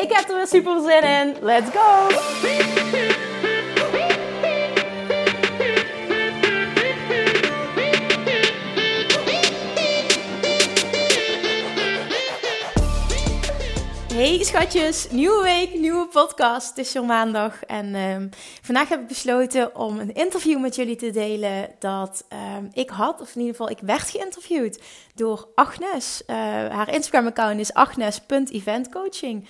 Ik heb er weer super zin in. Let's go! Hey schatjes, nieuwe week, nieuwe podcast. Het is zo maandag en um, vandaag heb ik besloten om een interview met jullie te delen dat um, ik had, of in ieder geval ik werd geïnterviewd door Agnes. Uh, haar Instagram-account is agnes.eventcoaching.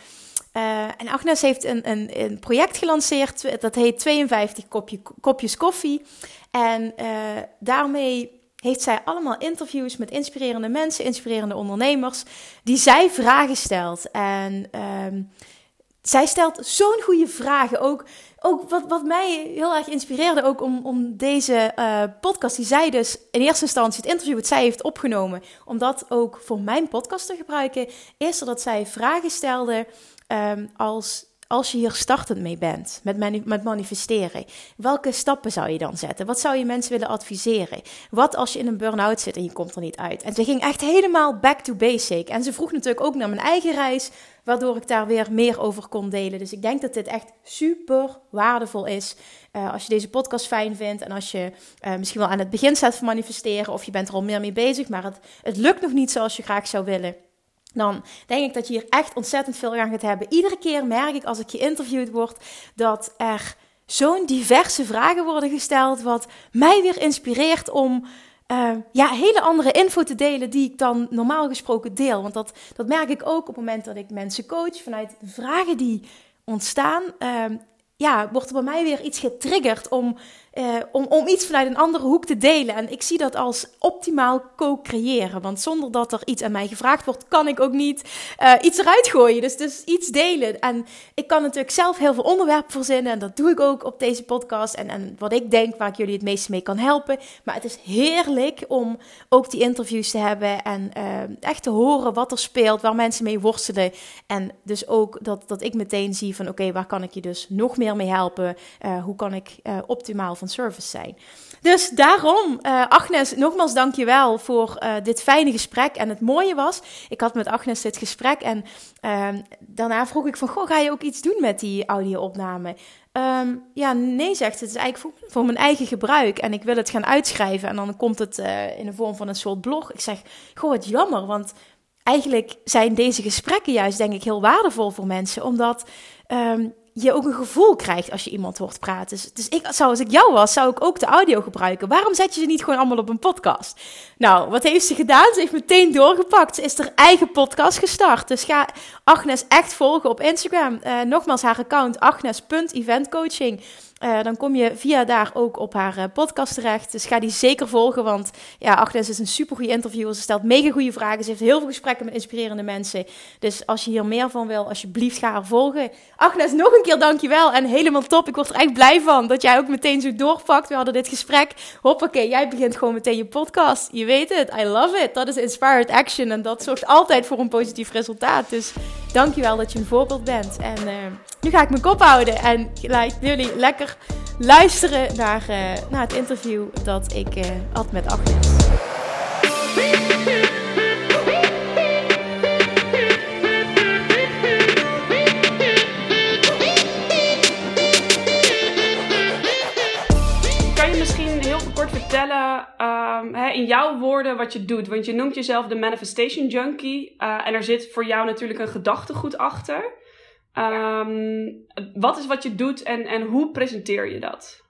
Uh, en Agnes heeft een, een, een, project gelanceerd, dat heet 52 kopje, kopjes koffie. En uh, daarmee heeft zij allemaal interviews met inspirerende mensen, inspirerende ondernemers, die zij vragen stelt. En um, zij stelt zo'n goede vragen. Ook, ook wat, wat mij heel erg inspireerde, ook om, om deze uh, podcast, die zij dus in eerste instantie, het interview wat zij heeft opgenomen, om dat ook voor mijn podcast te gebruiken, is dat zij vragen stelde um, als als je hier startend mee bent met, met manifesteren, welke stappen zou je dan zetten? Wat zou je mensen willen adviseren? Wat als je in een burn-out zit en je komt er niet uit? En ze ging echt helemaal back to basic. En ze vroeg natuurlijk ook naar mijn eigen reis, waardoor ik daar weer meer over kon delen. Dus ik denk dat dit echt super waardevol is. Uh, als je deze podcast fijn vindt en als je uh, misschien wel aan het begin staat van manifesteren of je bent er al meer mee bezig, maar het, het lukt nog niet zoals je graag zou willen dan denk ik dat je hier echt ontzettend veel aan gaat hebben. Iedere keer merk ik als ik geïnterviewd word dat er zo'n diverse vragen worden gesteld, wat mij weer inspireert om uh, ja, hele andere info te delen die ik dan normaal gesproken deel. Want dat, dat merk ik ook op het moment dat ik mensen coach vanuit de vragen die ontstaan. Uh, ja, wordt er bij mij weer iets getriggerd om uh, om, om iets vanuit een andere hoek te delen. En ik zie dat als optimaal co-creëren. Want zonder dat er iets aan mij gevraagd wordt, kan ik ook niet uh, iets eruit gooien. Dus, dus iets delen. En ik kan natuurlijk zelf heel veel onderwerpen verzinnen. En dat doe ik ook op deze podcast. En, en wat ik denk waar ik jullie het meeste mee kan helpen. Maar het is heerlijk om ook die interviews te hebben. En uh, echt te horen wat er speelt, waar mensen mee worstelen. En dus ook dat, dat ik meteen zie van oké, waar kan ik je dus nog meer mee helpen? hoe kan ik optimaal van service zijn. Dus daarom, uh, Agnes, nogmaals dankjewel voor uh, dit fijne gesprek. En het mooie was, ik had met Agnes dit gesprek en uh, daarna vroeg ik van, goh, ga je ook iets doen met die audio-opname? Um, ja, nee, zegt ze. Het is eigenlijk voor, voor, mijn eigen gebruik. En ik wil het gaan uitschrijven. En dan komt het uh, in de vorm van een soort blog. Ik zeg, goh, wat jammer. Want eigenlijk zijn deze gesprekken juist, denk ik, heel waardevol voor mensen. Omdat um, je ook een gevoel krijgt als je iemand hoort praten. Dus, dus, ik zou, als ik jou was, zou ik ook de audio gebruiken. Waarom zet je ze niet gewoon allemaal op een podcast? Nou, wat heeft ze gedaan? Ze heeft meteen doorgepakt. Ze is haar eigen podcast gestart. Dus ga Agnes echt volgen op Instagram. Uh, nogmaals, haar account agnes.eventcoaching. Uh, dan kom je via daar ook op haar uh, podcast terecht. Dus ga die zeker volgen, want ja, Agnes is een super goede interviewer. Ze stelt mega goede vragen. Ze heeft heel veel gesprekken met inspirerende mensen. Dus als je hier meer van wil, alsjeblieft ga haar volgen. Agnes, nog een keer dankjewel en helemaal top. Ik word er echt blij van dat jij ook meteen zo doorpakt. We hadden dit gesprek. Hoppakee, jij begint gewoon meteen je podcast. Je weet het, I love it. Dat is inspired action en dat zorgt altijd voor een positief resultaat. Dus dankjewel dat je een voorbeeld bent. En uh, nu ga ik mijn kop houden en laat jullie lekker luisteren naar, uh, naar het interview dat ik uh, had met Agnes. Kan je misschien heel kort vertellen hè, in jouw woorden wat je doet? Want je noemt jezelf de manifestation junkie uh, en er zit voor jou natuurlijk een gedachtegoed achter. Um, wat is wat je doet en, en hoe presenteer je dat?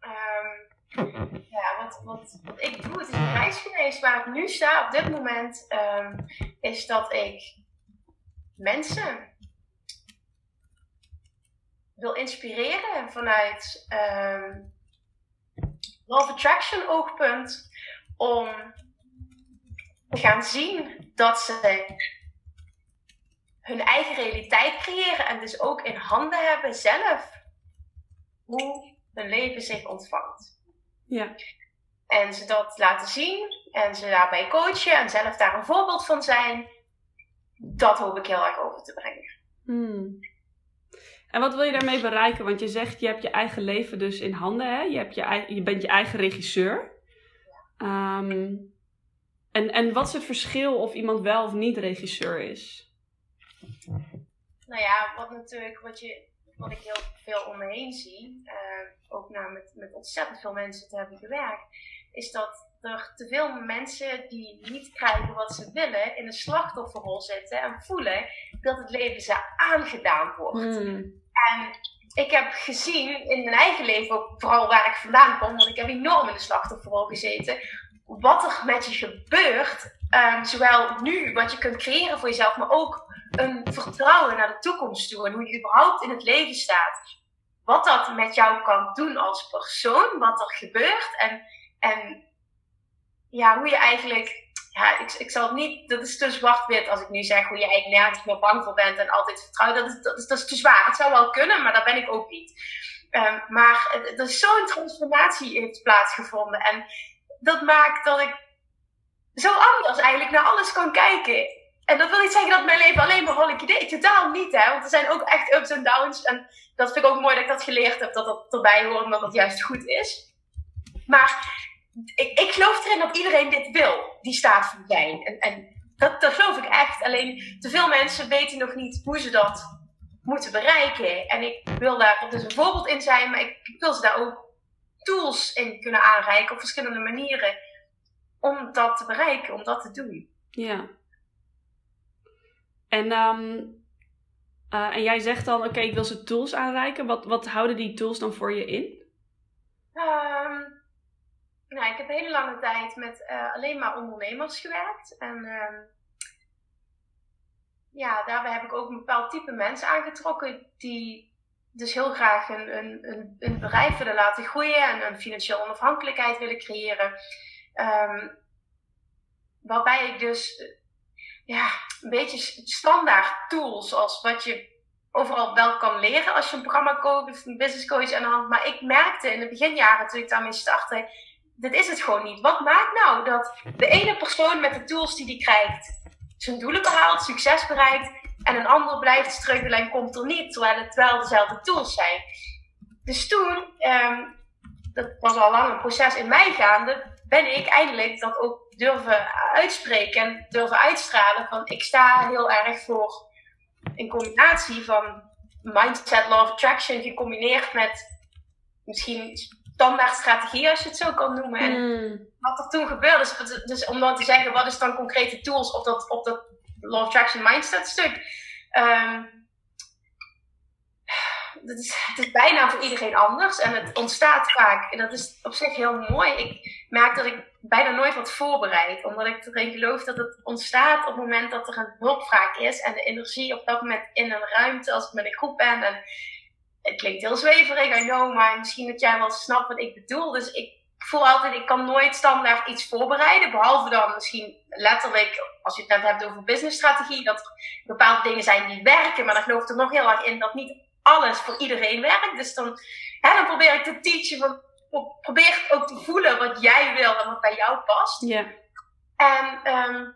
Um, ja, wat, wat, wat ik doe, het is een reis geweest waar ik nu sta op dit moment, um, is dat ik mensen wil inspireren vanuit um, Love Attraction oogpunt om te gaan zien dat ze hun eigen realiteit creëren en dus ook in handen hebben zelf hoe hun leven zich ontvangt. Ja. En ze dat laten zien en ze daarbij coachen en zelf daar een voorbeeld van zijn. Dat hoop ik heel erg over te brengen. Hmm. En wat wil je daarmee bereiken? Want je zegt, je hebt je eigen leven dus in handen. Hè? Je, hebt je, eigen, je bent je eigen regisseur. Ehm, en, en wat is het verschil of iemand wel of niet regisseur is? Nou ja, wat natuurlijk, wat, je, wat ik heel veel om me heen zie, uh, ook nou met, met ontzettend veel mensen te hebben gewerkt, is dat er te veel mensen die niet krijgen wat ze willen, in een slachtofferrol zitten en voelen dat het leven ze aangedaan wordt. Hmm. En ik heb gezien in mijn eigen leven, ook vooral waar ik vandaan kom, want ik heb enorm in de slachtofferrol gezeten, wat er met je gebeurt. Um, zowel nu, wat je kunt creëren voor jezelf, maar ook een vertrouwen naar de toekomst toe en hoe je überhaupt in het leven staat. Wat dat met jou kan doen als persoon, wat er gebeurt en, en ja, hoe je eigenlijk ja, ik, ik zal het niet, dat is te zwart-wit als ik nu zeg hoe je eigenlijk nergens meer bang voor bent en altijd vertrouwt. Dat is, dat is, dat is te zwaar. Het zou wel kunnen, maar dat ben ik ook niet. Um, maar er is zo'n transformatie heeft plaatsgevonden. En dat maakt dat ik zo anders eigenlijk naar alles kan kijken. En dat wil niet zeggen dat mijn leven alleen maar rolletje idee. Totaal niet, hè. Want er zijn ook echt ups en downs. En dat vind ik ook mooi dat ik dat geleerd heb, dat dat erbij hoort, omdat dat juist goed is. Maar ik, ik geloof erin dat iedereen dit wil, die staat van zijn. En, en dat, dat geloof ik echt. Alleen te veel mensen weten nog niet hoe ze dat moeten bereiken. En ik wil daar dus een voorbeeld in zijn, maar ik, ik wil ze daar ook tools in kunnen aanreiken op verschillende manieren om dat te bereiken, om dat te doen. Ja. En, um, uh, en jij zegt dan, oké, ik wil ze tools aanreiken. Wat, wat houden die tools dan voor je in? Um, nou, ik heb een hele lange tijd met uh, alleen maar ondernemers gewerkt. En uh, ja, daarbij heb ik ook een bepaald type mensen aangetrokken die dus heel graag een, een, een, bedrijf willen laten groeien en een financiële onafhankelijkheid willen creëren. Waarbij ik dus ja, een beetje standaard tools, zoals wat je overal wel kan leren als je een programma koopt een business coach aan de hand. Maar ik merkte in de beginjaren toen ik daarmee startte, dit is het gewoon niet. Wat maakt nou dat de ene persoon met de tools die die krijgt zijn doelen behaalt, succes bereikt en een ander blijft struggelen en komt er niet, terwijl het wel dezelfde tools zijn. Dus toen, um, dat was al lang een proces in mij gaande, ben ik eindelijk dat ook durven uitspreken en durven uitstralen van ik sta heel erg voor een combinatie van mindset, law of attraction gecombineerd met misschien standaard strategie, als je het zo kan noemen. En Hmm. wat er toen gebeurde, dus, dus om dan te zeggen, wat is dan concrete tools op dat, op dat Law of Attraction Mindset stuk? Um, dat is, het is bijna voor iedereen anders en het ontstaat vaak. En dat is op zich heel mooi. Ik merk dat ik bijna nooit wat voorbereid, omdat ik erin geloof dat het ontstaat op het moment dat er een hulpvraag is en de energie op dat moment in een ruimte, als ik met een groep ben. En het klinkt heel zweverig, I know, maar misschien dat jij wel snapt wat ik bedoel. Dus ik voel altijd, ik kan nooit standaard iets voorbereiden, behalve dan misschien letterlijk, als je het net hebt over businessstrategie, dat er bepaalde dingen zijn die werken, maar dan geloof ik er nog heel erg in dat niet alles voor iedereen werkt. Dus dan, hè, dan probeer ik te teachen, van, probeer ook te voelen wat jij wil en wat bij jou past. Ja. En um,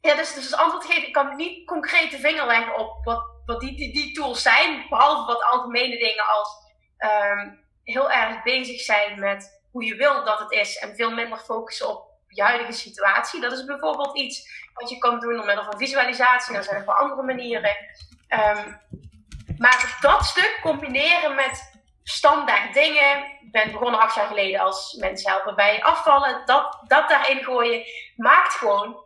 ja, dus, dus als antwoord geven, ik kan niet concreet de vinger leggen op wat, wat die, die, die tools zijn, behalve wat algemene dingen als um, heel erg bezig zijn met hoe je wil dat het is en veel minder focussen op je huidige situatie. Dat is bijvoorbeeld iets wat je kan doen door middel van visualisatie. Er zijn nog wel andere manieren. Um, maar dat stuk combineren met standaard dingen. Ik ben begonnen acht jaar geleden als mensen helpen bij afvallen. Dat, dat daarin gooien maakt gewoon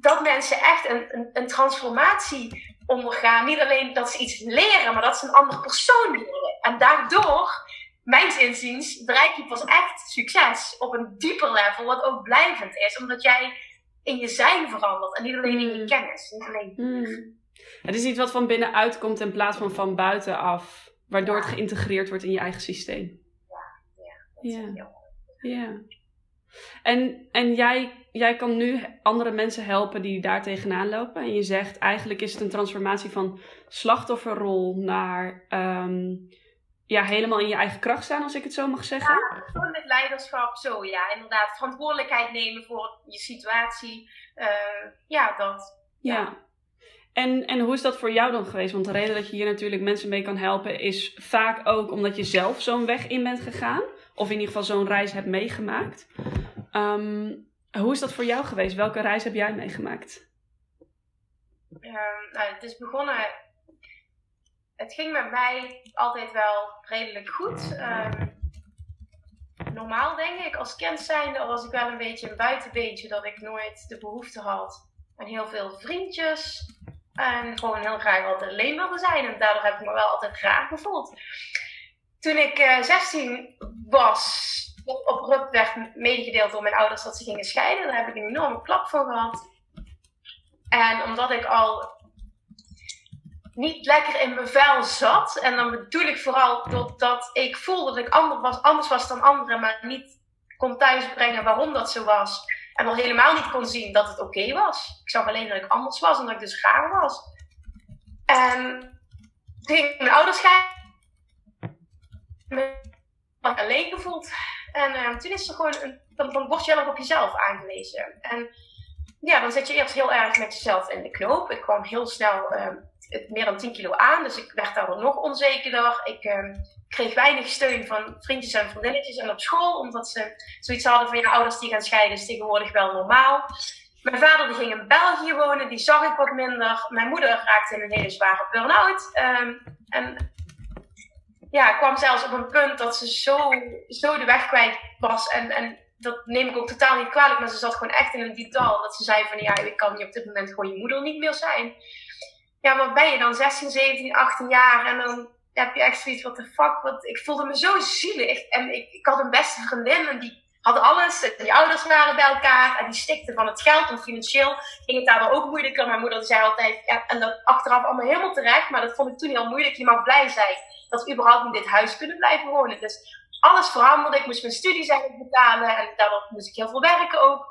dat mensen echt een, een, een transformatie ondergaan. Niet alleen dat ze iets leren, maar dat ze een andere persoon worden. En daardoor, mijns inziens, bereik je pas echt succes op een dieper level, wat ook blijvend is. Omdat jij in je zijn verandert en niet alleen in je kennis. Niet alleen Mm. Het is iets wat van binnenuit komt in plaats van van buitenaf. Waardoor het geïntegreerd wordt in je eigen systeem. Ja, ja. ja. En, en jij, jij kan nu andere mensen helpen die daar tegenaan lopen. En je zegt eigenlijk is het een transformatie van slachtofferrol naar ehm, ja, helemaal in je eigen kracht staan, als ik het zo mag zeggen. Ja, gewoon met leiderschap, zo ja, inderdaad. Verantwoordelijkheid nemen voor je situatie. Uh, ja, dat. Ja. En, en hoe is dat voor jou dan geweest? Want de reden dat je hier natuurlijk mensen mee kan helpen is vaak ook omdat je zelf zo'n weg in bent gegaan. Of in ieder geval zo'n reis hebt meegemaakt. Um, hoe is dat voor jou geweest? Welke reis heb jij meegemaakt? Um, nou, het is begonnen. Het ging met mij altijd wel redelijk goed. Um, normaal denk ik, als kind zijnde was ik wel een beetje een buitenbeentje dat ik nooit de behoefte had aan heel veel vriendjes. En gewoon heel graag altijd alleen wilde zijn. En daardoor heb ik me wel altijd graag gevoeld. Toen ik uh, eh, 16 was, abrupt werd medegedeeld door mijn ouders dat ze gingen scheiden. Daar heb ik een enorme klap voor gehad. En omdat ik al niet lekker in mijn vel zat, en dan bedoel ik vooral doordat ik voelde dat ik anders was, anders was dan anderen, maar niet kon thuisbrengen waarom dat zo was. En al helemaal niet kon zien dat het oké was. Ik zag alleen dat ik anders was en dat ik dus raar was. En toen ging mijn ouders scheiden. Me alleen gevoeld. En uh, toen is er gewoon, een, dan, word je heel op jezelf aangewezen. En ja, dan zit je eerst heel erg met jezelf in de knoop. Ik kwam heel snel uh, meer dan 10 kilo aan, dus ik werd daardoor nog onzekerder. Ik uh, kreeg weinig steun van vriendjes en vriendinnetjes en op school, omdat ze zoiets hadden van ja, ouders die gaan scheiden is tegenwoordig wel normaal. Mijn vader die ging in België wonen, die zag ik wat minder. Mijn moeder raakte in een hele zware burn-out. Um, en ja, kwam zelfs op een punt dat ze zo, zo de weg kwijt was. En, en dat neem ik ook totaal niet kwalijk, maar ze zat gewoon echt in een dal. Dat ze zei van ja, ik kan op dit moment gewoon je moeder niet meer zijn. Ja, wat ben je dan? 16, 17, 18 jaar en dan heb je echt zoiets, what the fuck. Wat, ik voelde me zo zielig. En ik, ik had een beste vriendin en die had alles. Die ouders waren bij elkaar en die stikten van het geld. En financieel ging het daar ook moeilijker. Mijn moeder zei altijd, ja, en dat achteraf allemaal helemaal terecht. Maar dat vond ik toen heel moeilijk. Je mag blij zijn dat we überhaupt in dit huis kunnen blijven wonen. Dus alles veranderde. Ik moest mijn studies eigenlijk betalen en daardoor moest ik heel veel werken ook.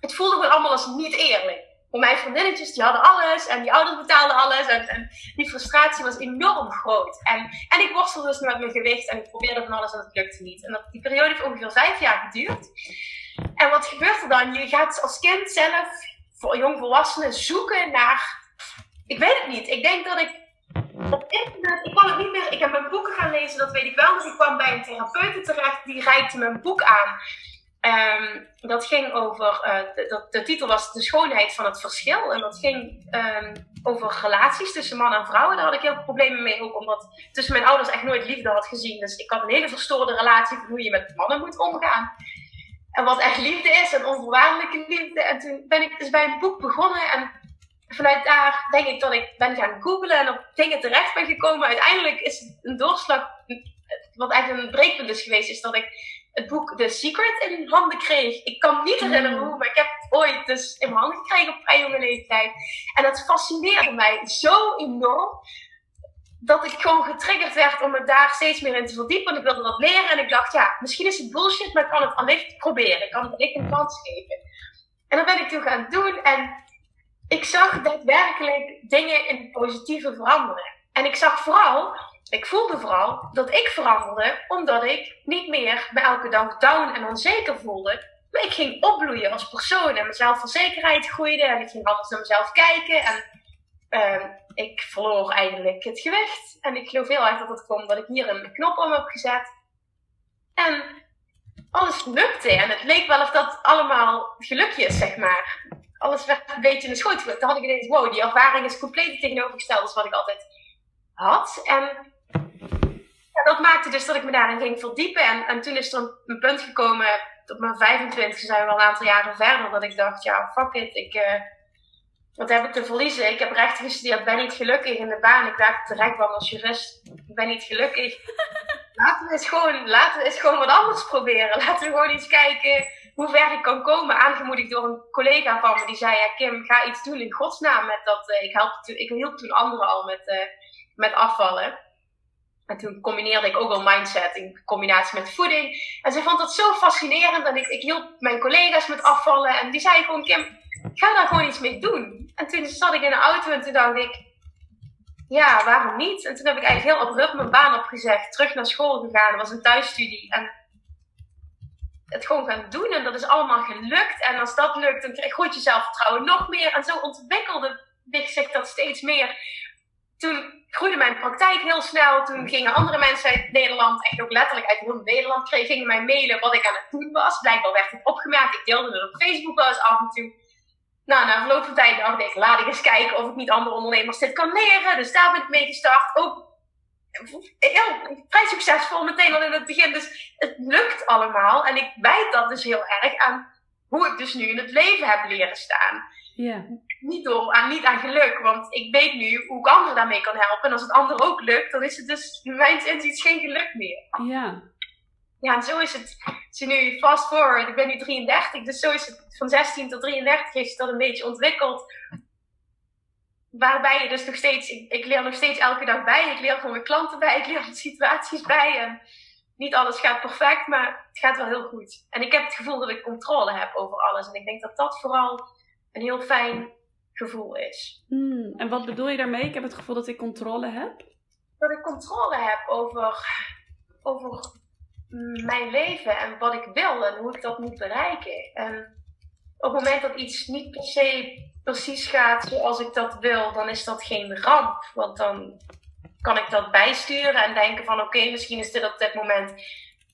Het voelde gewoon allemaal als niet eerlijk. Want mijn vriendinnetjes die hadden alles en die ouders betaalden alles. En, die frustratie was enorm groot. En, en ik worstelde dus met mijn gewicht en ik probeerde van alles en het lukte niet. En dat, die periode heeft ongeveer vijf jaar geduurd. En wat gebeurt er dan? Je gaat als kind zelf, voor jongvolwassenen, zoeken naar. Ik weet het niet. Ik denk dat ik op internet, ik kwam het niet meer, ik heb mijn boeken gaan lezen, dat weet ik wel. Dus ik kwam bij een therapeute terecht, die reikte mijn boek aan. Um, dat ging over, uh, de, de, titel was De schoonheid van het verschil. En dat ging um, over relaties tussen man en vrouw. Daar had ik heel veel problemen mee, ook omdat tussen mijn ouders echt nooit liefde had gezien. Dus ik had een hele verstoorde relatie van hoe je met mannen moet omgaan. En wat echt liefde is en onvoorwaardelijke liefde. En toen ben ik dus bij een boek begonnen en vanuit daar denk ik dat ik ben gaan googlen en op dingen terecht ben gekomen. Uiteindelijk is een doorslag, wat eigenlijk een breekpunt is geweest, is dat ik het boek The Secret in handen kreeg. Ik kan me niet herinneren mm. hoe, maar ik heb het ooit dus in mijn handen gekregen op vrij jonge leeftijd. En dat fascineerde mij zo enorm. Dat ik gewoon getriggerd werd om me daar steeds meer in te verdiepen. En ik wilde dat leren. En ik dacht, ja, misschien is het bullshit, maar ik kan het allicht proberen. Ik kan het allicht een kans geven. En dat ben ik toen gaan doen. En ik zag daadwerkelijk dingen in het positieve veranderen. En ik zag vooral, ik voelde vooral dat ik veranderde omdat ik niet meer me elke dag down en onzeker voelde. Maar ik ging opbloeien als persoon en mijn zelfverzekerheid groeide en ik ging anders naar mezelf kijken. En uh, ik verloor eigenlijk het gewicht. En ik geloof heel erg dat het komt dat ik hier een knop om heb gezet. En alles lukte. En het leek wel of dat allemaal gelukje is, zeg maar alles werd een beetje in de schoot. Dan had ik ineens, wow, die ervaring is compleet tegenovergesteld als wat ik altijd had. En dat maakte dus dat ik me daarin ging verdiepen. En, en toen is er een, punt gekomen, op mijn 25 zijn we al een aantal jaren verder, dat ik dacht, ja, fuck it, ik, uh, wat heb ik te verliezen? Ik heb rechten gestudeerd, ben niet gelukkig in de baan. Ik werkte terecht als jurist, ik ben niet gelukkig. laten we eens gewoon, laten we eens gewoon wat anders proberen. Laten we gewoon eens kijken hoe ver ik kan komen. Aangemoedigd door een collega van me die zei: ja, Kim, ga iets doen in godsnaam met dat. Uh, ik, help, ik hielp toen anderen al met, uh, met afvallen. En toen combineerde ik ook wel mindset in combinatie met voeding. En ze vond dat zo fascinerend. En ik, ik hielp mijn collega's met afvallen. En die zei gewoon, Kim, ga daar gewoon iets mee doen. En toen zat ik in de auto en toen dacht ik, ja, waarom niet? En toen heb ik eigenlijk heel abrupt mijn baan opgezegd. Terug naar school gegaan. Was een thuisstudie. En het gewoon gaan doen. En dat is allemaal gelukt. En als dat lukt, dan groeit je zelfvertrouwen nog meer. En zo ontwikkelde zich dat steeds meer. Toen groeide mijn praktijk heel snel. Toen gingen andere mensen uit Nederland, echt ook letterlijk uit heel Nederland, gingen mij mailen wat ik aan het doen was. Blijkbaar werd het opgemerkt. Ik deelde het op Facebook wel af en toe. Nou, na verloop van tijd dacht ik, laat ik eens kijken of ik niet andere ondernemers dit kan leren. Dus daar ben ik mee gestart. Ook heel, vrij succesvol meteen al in het begin. Dus het lukt allemaal. En ik wijd dat dus heel erg aan hoe ik dus nu in het leven heb leren staan. Ja. Niet, door, aan, niet aan geluk, want ik weet nu hoe ik anderen daarmee kan helpen. En als het anderen ook lukt, dan is het dus mijn inziens geen geluk meer. Ja. Ja, en zo is het. Je nu fast forward, ik ben nu 33, dus zo is het van 16 tot 33 heeft dat een beetje ontwikkeld. Waarbij je dus nog steeds, ik, ik leer nog steeds elke dag bij. Ik leer gewoon mijn klanten bij, ik leer situaties bij. En niet alles gaat perfect, maar het gaat wel heel goed. En ik heb het gevoel dat ik controle heb over alles. En ik denk dat dat vooral een heel fijn gevoel is. Hmm, en wat bedoel je daarmee? Ik heb het gevoel dat ik controle heb. Dat ik controle heb over, over mijn leven en wat ik wil en hoe ik dat moet bereiken. En op het moment dat iets niet per se precies gaat zoals ik dat wil, dan is dat geen ramp. Want dan kan ik dat bijsturen en denken van oké, misschien is dit op dit moment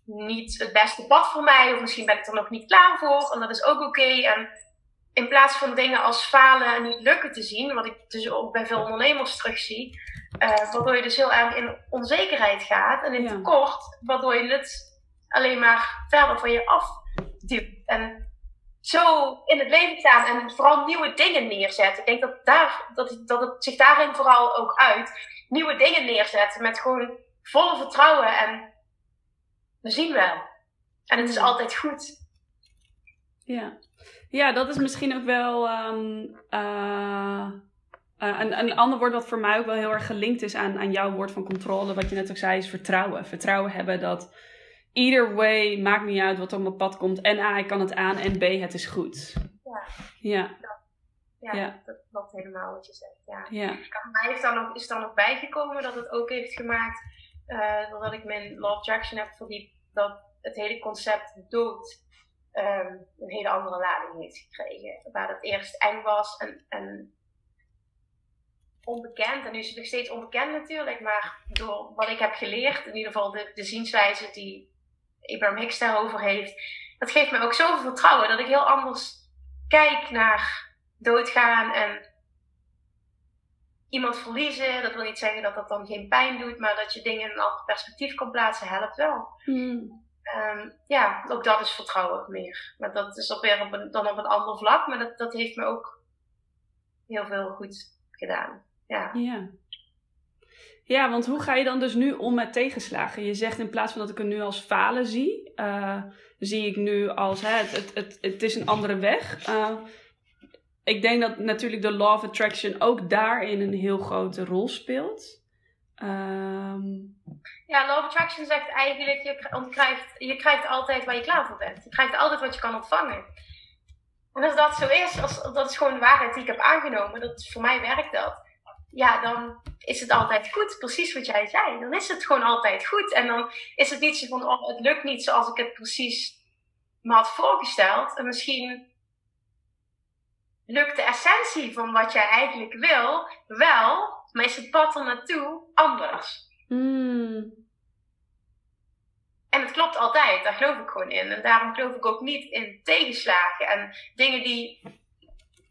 niet het beste pad voor mij. Of misschien ben ik er nog niet klaar voor. En dat is ook oké. En in plaats van dingen als falen en niet lukken te zien, wat ik dus ook bij veel ondernemers terugzie, uh, waardoor je dus heel erg in onzekerheid gaat en in tekort, waardoor je het alleen maar verder van je afduwt. En zo in het leven staan en vooral nieuwe dingen neerzetten. Ik denk dat, daar, dat, dat het zich daarin vooral ook uit. Nieuwe dingen neerzetten met gewoon volle vertrouwen en we zien wel. En het is altijd goed. Ja, ja dat is misschien ook wel um, uh, een, een ander woord wat voor mij ook wel heel erg gelinkt is aan, aan jouw woord van controle. Wat je net ook zei is vertrouwen. Vertrouwen hebben dat either way, maakt niet uit wat er op mijn pad komt. En A, ik kan het aan en B, het is goed. Ja. Ja. Ja, ja. dat klopt helemaal wat je zegt. Ja. ja. Mij is dan, nog, is dan nog bijgekomen dat het ook heeft gemaakt, uh, doordat ik mijn Law of Attraction heb verdiept, dat het hele concept dood um, een hele andere lading heeft gekregen. Waar het eerst eng was en, en onbekend. En nu is het nog steeds onbekend natuurlijk, maar door wat ik heb geleerd, in ieder geval de, de zienswijze die Abraham Hicks daarover heeft, dat geeft me ook zoveel vertrouwen dat ik heel anders kijk naar doodgaan en iemand verliezen. Dat wil niet zeggen dat dat dan geen pijn doet, maar dat je dingen in een ander perspectief kan plaatsen, helpt wel. Hmm. Um, ja, ook dat is vertrouwen meer. Maar dat is op weer op dan op een ander vlak, maar dat, dat heeft me ook heel veel goed gedaan. Ja. ja. Ja, want hoe ga je dan dus nu om met tegenslagen? Je zegt in plaats van dat ik het nu als falen zie, uh, zie ik nu als hè, het, het, het, het is een andere weg. Uh, ik denk dat natuurlijk de Law of Attraction ook daarin een heel grote rol speelt. Um... Ja, Law of Attraction zegt eigenlijk, je je krijgt altijd waar je klaar voor bent. Je krijgt altijd wat je kan ontvangen. En als dat zo is, als, dat is gewoon de waarheid die ik heb aangenomen, dat, voor mij werkt dat ja, dan is het altijd goed. Precies wat jij zei. Dan is het gewoon altijd goed. En dan is het niet zo van, oh, het lukt niet zoals ik het precies me had voorgesteld. En misschien lukt de essentie van wat jij eigenlijk wil wel, maar is het pad er naartoe anders. Hmm. En het klopt altijd, daar geloof ik gewoon in. En daarom geloof ik ook niet in tegenslagen en dingen die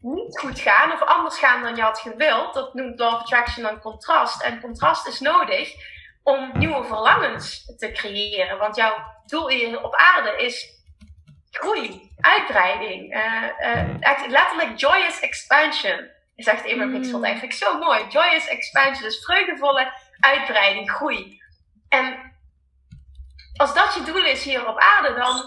niet goed gaan of anders gaan dan je had gewild, dat noemt Law of Attraction dan contrast. En contrast is nodig om nieuwe verlangens te creëren. Want jouw doel hier op aarde is groei, uitbreiding, uh, letterlijk joyous expansion. Zegt Abraham mm. Hicks eigenlijk zo mooi. Joyous expansion, dus vreugdevolle uitbreiding, groei. En als dat je doel is hier op aarde, dan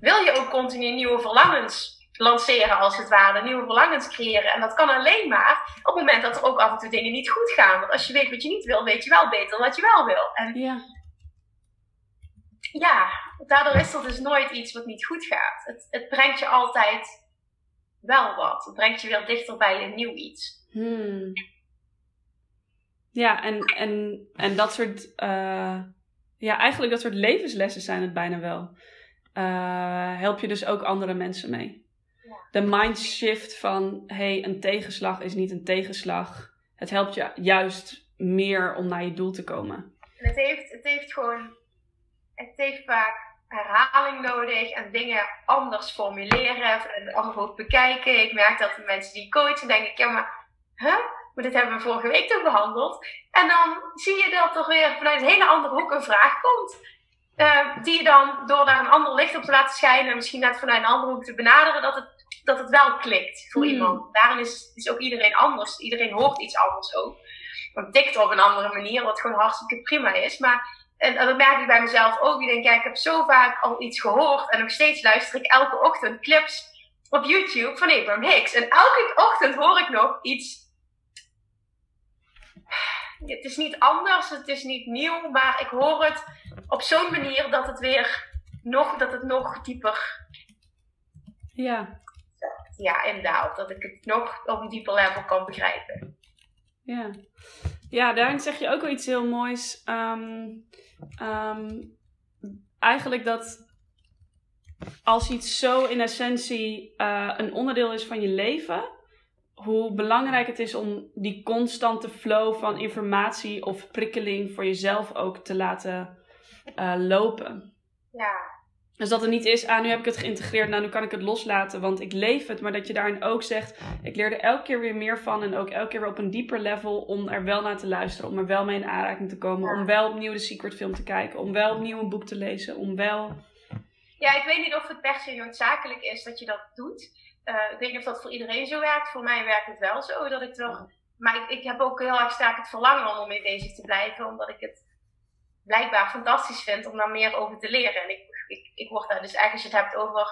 wil je ook continu nieuwe verlangens lanceren als het ware, nieuwe verlangens creëren. En dat kan alleen maar op het moment dat er ook af en toe dingen niet goed gaan. Want als je weet wat je niet wil, weet je wel beter wat je wel wil. En Ja. ja, daardoor is er dus nooit iets wat niet goed gaat. Het, het brengt je altijd wel wat. Het brengt je weer dichter bij een nieuw iets. Hmm. Ja, en, en, en dat soort, eh, ja, eigenlijk dat soort levenslessen zijn het bijna wel. Eh, help je dus ook andere mensen mee. Ja. De mindshift van, hey, een tegenslag is niet een tegenslag. Het helpt je juist meer om naar je doel te komen. En het heeft, het heeft gewoon, het heeft vaak herhaling nodig en dingen anders formuleren en anders bekijken. Ik merk dat de mensen die coachen denken, ja maar, huh? Maar dit hebben we vorige week toch behandeld. En dan zie je dat er weer vanuit een hele andere hoek een vraag komt. eh, die je dan door daar een ander licht op te laten schijnen en misschien net vanuit een andere hoek te benaderen, dat het, dat het wel klikt voor Hmm. iemand. Daarin is, is ook iedereen anders. Iedereen hoort iets anders ook. Want tikt op een andere manier, wat gewoon hartstikke prima is. Maar en, en dat merk ik bij mezelf ook. Ik denk, ja, ik heb zo vaak al iets gehoord. En nog steeds luister ik elke ochtend clips op YouTube van Abraham Hicks. En elke ochtend hoor ik nog iets. Het is niet anders, het is niet nieuw, maar ik hoor het op zo'n manier dat het weer nog, dat het nog dieper Ja, ja, indaalt. Dat ik het nog op een dieper level kan begrijpen. ja. Ja, daarin zeg je ook wel iets heel moois. Ehm, ehm, eigenlijk dat als iets zo in essentie eh, een onderdeel is van je leven, hoe belangrijk het is om die constante flow van informatie of prikkeling voor jezelf ook te laten eh, lopen. Ja, Dus dat het niet is, ah, nu heb ik het geïntegreerd, nou, nu kan ik het loslaten, want ik leef het. Maar dat je daarin ook zegt, ik leer er elke keer weer meer van. En ook elke keer weer op een dieper level om er wel naar te luisteren. Om er wel mee in aanraking te komen. Om wel opnieuw de Secret film te kijken. Om wel opnieuw een boek te lezen. Om wel... Ja, ik weet niet of het per se noodzakelijk is dat je dat doet. Eh, ik weet niet of dat voor iedereen zo werkt. Voor mij werkt het wel zo. Dat ik er, maar ik, ik heb ook heel erg sterk het verlangen om ermee bezig te blijven. Omdat ik het blijkbaar fantastisch vind om daar meer over te leren. En ik, ik, ik word daar dus eigenlijk als je het hebt over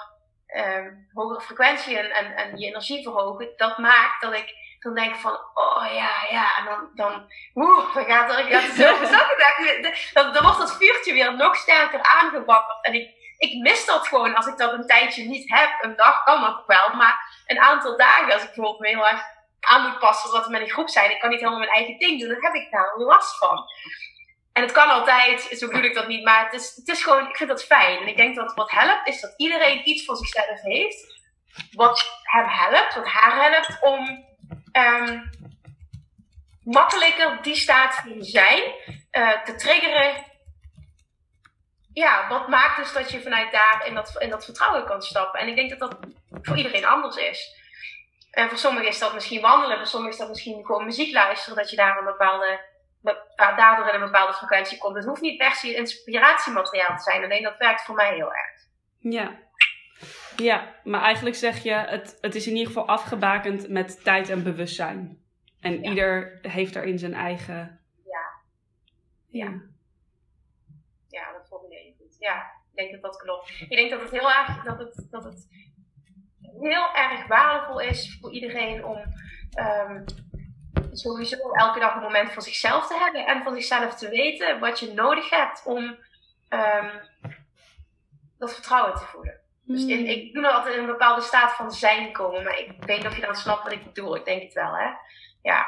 ehm, hogere frequentie en, en, en je energie verhogen. Dat maakt dat ik dan denk van, oh ja, ja. En dan, dan, oeh, dan gaat er, gaat zakken. Dan, dan wordt dat vuurtje weer nog sterker aangewakkerd. En ik, ik mis dat gewoon als ik dat een tijdje niet heb. Een dag kan nog wel, maar een aantal dagen, als ik bijvoorbeeld me heel erg aan moet passen omdat we met een groep zijn, ik kan niet helemaal mijn eigen ding doen, dan heb ik daar last van. En het kan altijd, zo bedoel ik dat niet, maar het is, het is gewoon, ik vind dat fijn. En ik denk dat wat helpt, is dat iedereen iets voor zichzelf heeft, wat hem helpt, wat haar helpt, om ehm, makkelijker die staat van zijn eh, te triggeren ja, wat maakt dus dat je vanuit daar in dat, in dat vertrouwen kan stappen? En ik denk dat dat voor iedereen anders is. En voor sommigen is dat misschien wandelen, voor sommigen is dat misschien gewoon muziek luisteren, dat je daar een bepaalde, be- daardoor in een bepaalde frequentie komt. Het hoeft niet per se inspiratiemateriaal te zijn, alleen dat werkt voor mij heel erg. Ja. Ja, maar eigenlijk zeg je, het, het is in ieder geval afgebakend met tijd en bewustzijn. En Ja. ieder heeft daarin zijn eigen... Ja. Ja. Ja, dat formuleer je goed. Ja, ik denk dat dat klopt. Ik denk dat het heel erg, dat het, dat het heel erg waardevol is voor iedereen om ehm, sowieso elke dag een moment voor zichzelf te hebben en voor zichzelf te weten wat je nodig hebt om ehm, dat vertrouwen te voelen. Dus in, ik doe dat altijd in een bepaalde staat van zijn komen, maar ik weet niet of je dan snapt wat ik bedoel. Ik denk het wel, hè? Ja.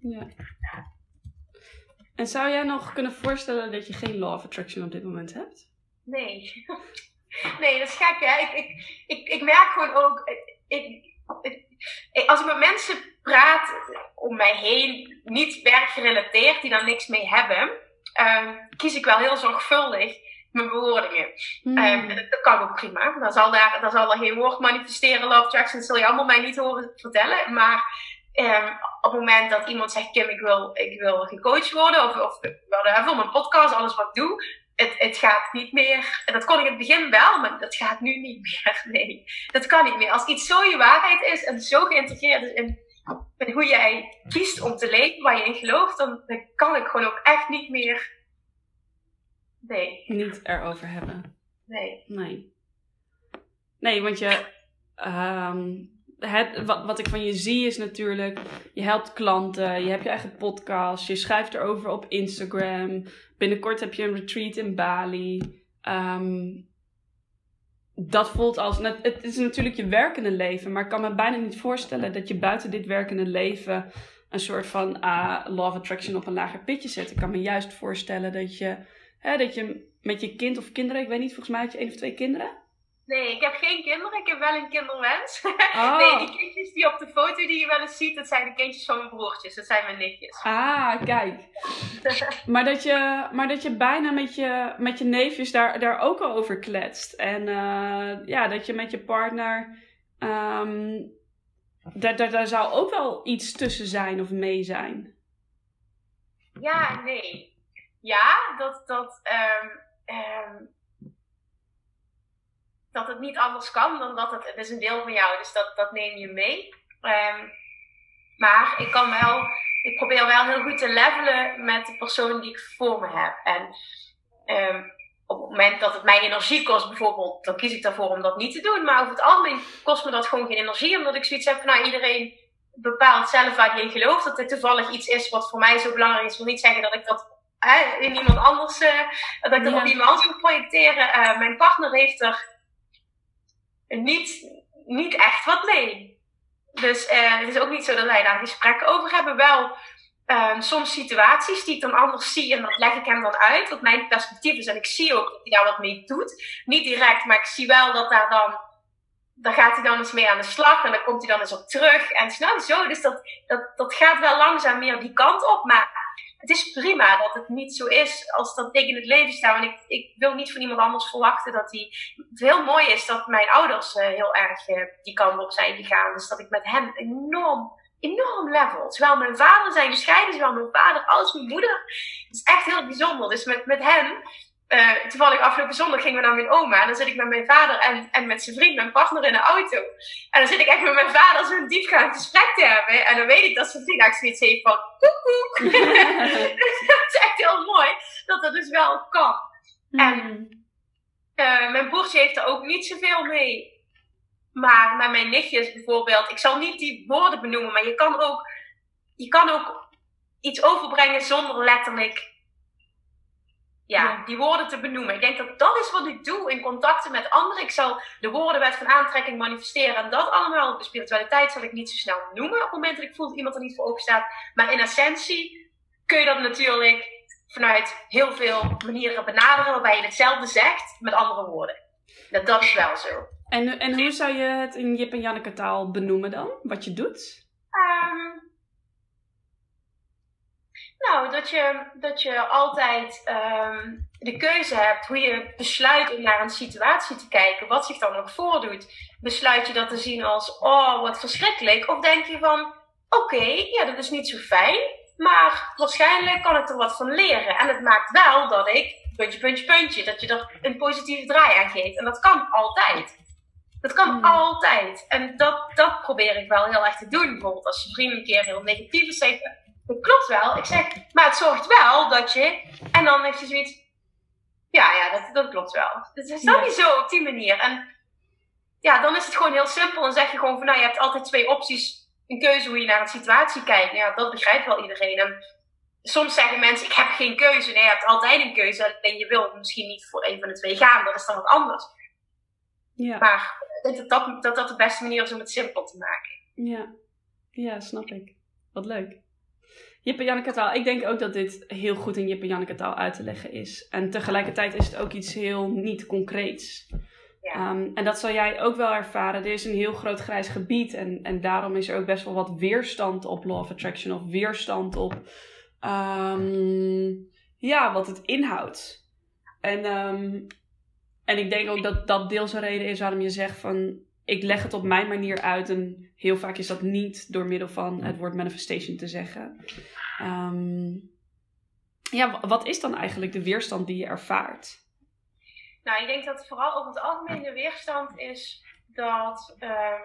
Ja. En zou jij nog kunnen voorstellen dat je geen law of attraction op dit moment hebt? Nee. Nee, dat is gek, hè? Ik, ik, ik, ik merk gewoon ook. Ik- als ik met mensen praat om mij heen, niet werkgerelateerd, die daar niks mee hebben, ehm, kies ik wel heel zorgvuldig mijn bewoordingen. Hmm. Ehm, en dat kan ook prima. Dan zal, daar, dan zal er geen woord manifesteren, love attraction, dat zul je allemaal mij niet horen vertellen. Maar ehm, op het moment dat iemand zegt, Kim, ik wil, ik wil gecoacht worden, of, of whatever, mijn podcast, alles wat ik doe, het, het gaat niet meer. En dat kon ik in het begin wel, maar dat gaat nu niet meer. Nee, dat kan niet meer. Als iets zo je waarheid is en zo geïntegreerd is in, in hoe jij kiest om te leven, waar je in gelooft, dan, dan kan ik gewoon ook echt niet meer. Nee, Niet erover hebben. nee. Nee. Nee, want je, ehm, het, wat, wat ik van je zie is natuurlijk, je helpt klanten, je hebt je eigen podcast, je schrijft erover op Instagram. Binnenkort heb je een retreat in Bali. Ehm, dat voelt als. Het is natuurlijk je werkende leven, maar ik kan me bijna niet voorstellen dat je buiten dit werkende leven een soort van uh, law of attraction op een lager pitje zet. Ik kan me juist voorstellen dat je, hè, dat je met je kind of kinderen, ik weet niet, volgens mij had je één of twee kinderen. Nee, ik heb geen kinderen. Ik heb wel een kinderwens. Oh. Nee, die kindjes die op de foto die je wel eens ziet, dat zijn de kindjes van mijn broertjes. Dat zijn mijn nichtjes. Ah, kijk. maar, dat je, maar dat je bijna met je, met je neefjes daar, daar ook al over kletst. En uh, ja, dat je met je partner... Um, daar, daar, daar zou ook wel iets tussen zijn of mee zijn. Ja, nee. Ja, dat... dat um, um, dat het niet anders kan dan dat het, het is een deel van jou, dus dat, dat neem je mee. Um, maar ik kan wel, ik probeer wel heel goed te levelen met de persoon die ik voor me heb. En um, op het moment dat het mij energie kost, bijvoorbeeld, dan kies ik daarvoor om dat niet te doen. Maar over het algemeen kost me dat gewoon geen energie, omdat ik zoiets heb van, nou, iedereen bepaalt zelf waar hij in gelooft. Dat het toevallig iets is wat voor mij zo belangrijk is. Ik wil niet zeggen dat ik dat hè, in iemand anders, uh, dat ik dat op iemand anders moet projecteren. Uh, mijn partner heeft er niet, niet echt wat mee. Dus uh, het is ook niet zo dat wij daar gesprekken over hebben. Wel um, soms situaties die ik dan anders zie en dat leg ik hem dan uit. Wat mijn perspectief is. En ik zie ook dat hij daar wat mee doet. Niet direct, maar ik zie wel dat daar dan. Daar gaat hij dan eens mee aan de slag en dan komt hij dan eens op terug. En snel zo. Dus dat, dat, dat gaat wel langzaam meer die kant op. Maar het is prima dat het niet zo is als dat ik in het leven sta. Want ik, ik wil niet van iemand anders verwachten dat hij. Het heel mooi is dat mijn ouders uh, heel erg uh, die kant op zijn gegaan. Dus dat ik met hem enorm, enorm level. Zowel mijn vader zijn gescheiden, zowel mijn vader als mijn moeder. Het is echt heel bijzonder. Dus met, met hen uh, toevallig afgelopen zondag gingen we naar mijn oma. En dan zit ik met mijn vader en, en met zijn vriend, mijn partner, in de auto. En dan zit ik echt met mijn vader zo'n diepgaand gesprek te hebben. En dan weet ik dat zijn vriend eigenlijk zoiets heeft van koek dat is echt heel mooi dat dat dus wel kan. Mm. En uh, mijn broertje heeft er ook niet zoveel mee. Maar met mijn nichtjes bijvoorbeeld, ik zal niet die woorden benoemen, maar je kan ook, je kan ook iets overbrengen zonder letterlijk ja, die woorden te benoemen. Ik denk dat dat is wat ik doe in contacten met anderen. Ik zal de woordenwet van aantrekking manifesteren en dat allemaal. De spiritualiteit zal ik niet zo snel noemen op het moment dat ik voel dat iemand er niet voor open staat. Maar in essentie kun je dat natuurlijk vanuit heel veel manieren benaderen waarbij je hetzelfde zegt met andere woorden. Dat, dat is wel zo. En, en hoe zou je het in Jip en Janneke taal benoemen dan? Wat je doet? Um, nou, dat je, dat je altijd um, de keuze hebt hoe je besluit om naar een situatie te kijken, wat zich dan ook voordoet. Besluit je dat te zien als, oh, wat verschrikkelijk? Of denk je van, oké, okay, ja, dat is niet zo fijn, maar waarschijnlijk kan ik er wat van leren. En het maakt wel dat ik, puntje, puntje, puntje, dat je er een positieve draai aan geeft. En dat kan altijd. Dat kan hmm. altijd. En dat, dat probeer ik wel heel erg te doen. Bijvoorbeeld als je vriend een keer heel negatief is, dat klopt wel. Ik zeg, maar het zorgt wel dat je. En dan heeft hij zoiets. Ja, ja, dat, dat klopt wel. Het is dan niet zo op die manier. En ja, dan is het gewoon heel simpel. En zeg je gewoon van, nou, je hebt altijd twee opties. Een keuze hoe je naar een situatie kijkt. Nou ja, dat begrijpt wel iedereen. En soms zeggen mensen, ik heb geen keuze. Nee, je hebt altijd een keuze. Alleen je wil misschien niet voor een van de twee gaan. Dat is dan wat anders. Ja. Maar ik denk dat dat, dat dat de beste manier is om het simpel te maken. Ja, ja snap ik. Wat leuk. Jip en Janneke taal. Ik denk ook dat dit heel goed in Jip en Janneke taal uit te leggen is. En tegelijkertijd is het ook iets heel niet concreets. Ja. Um, en dat zal jij ook wel ervaren. Er is een heel groot grijs gebied. En, en daarom is er ook best wel wat weerstand op Law of Attraction. Of weerstand op um, ja, wat het inhoudt. En, um, en ik denk ook dat dat deels een reden is waarom je zegt van ik leg het op mijn manier uit. En heel vaak is dat niet door middel van het woord manifestation te zeggen. Um, ja, wat is dan eigenlijk de weerstand die je ervaart? Nou, ik denk dat vooral over het algemeen de weerstand is dat um,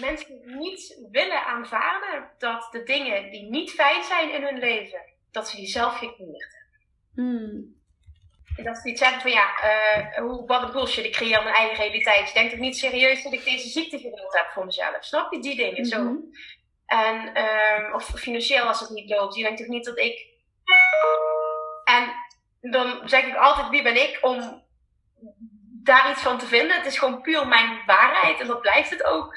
mensen niet willen aanvaarden dat de dingen die niet fijn zijn in hun leven, dat ze die zelf gecreëerd hebben. Hmm. Dat ze iets hebben van ja, uh, hoe, wat een bullshit, ik creëer mijn eigen realiteit. Je denkt toch niet serieus dat ik deze ziekte gewild heb voor mezelf. Snap je die dingen zo? Mhm. En, um, of financieel als het niet loopt. Je denkt toch niet dat ik. En dan zeg ik altijd: wie ben ik om daar iets van te vinden? Het is gewoon puur mijn waarheid en dat blijft het ook.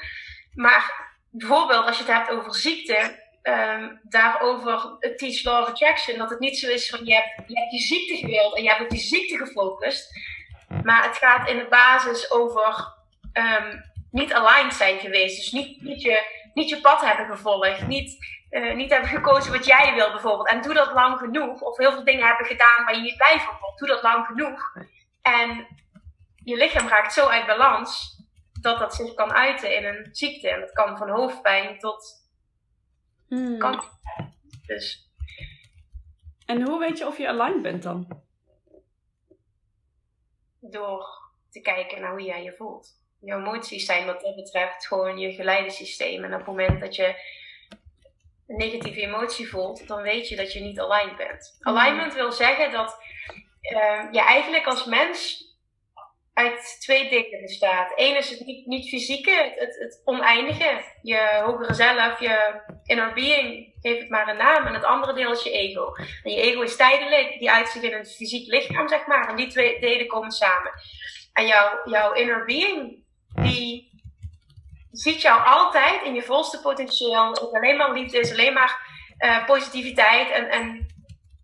Maar bijvoorbeeld als je het hebt over ziekte, um, daarover Teach Law of Attraction, dat het niet zo is van je hebt je, ziekte gewild en je hebt op die ziekte gefocust. Maar het gaat in de basis over um, niet aligned zijn geweest. Dus niet, je, niet je pad hebben gevolgd. Niet, uh, niet hebben gekozen wat jij wil bijvoorbeeld. En doe dat lang genoeg. Of heel veel dingen hebben gedaan waar je niet blij van. Doe dat lang genoeg. En je lichaam raakt zo uit balans dat dat zich kan uiten in een ziekte. En dat kan van hoofdpijn tot Hmm. Kan. Dus. En hoe weet je of je aligned bent dan? Door te kijken naar hoe jij je voelt. Je emoties zijn wat dat betreft gewoon je geleidesysteem. En op het moment dat je een negatieve emotie voelt, dan weet je dat je niet aligned bent. Hmm. Alignment wil zeggen dat uh, je eigenlijk als mens uit twee dingen bestaat. Eén is het niet, niet fysieke, het, het, het, oneindige. Je hogere zelf, je inner being, geef het maar een naam. En het andere deel is je ego. En je ego is tijdelijk, die uitzicht in een fysiek lichaam, zeg maar. En die twee delen komen samen. En jouw, jouw inner being, die ziet jou altijd in je volste potentieel. Het is alleen maar liefde, is alleen maar uh, positiviteit. En, en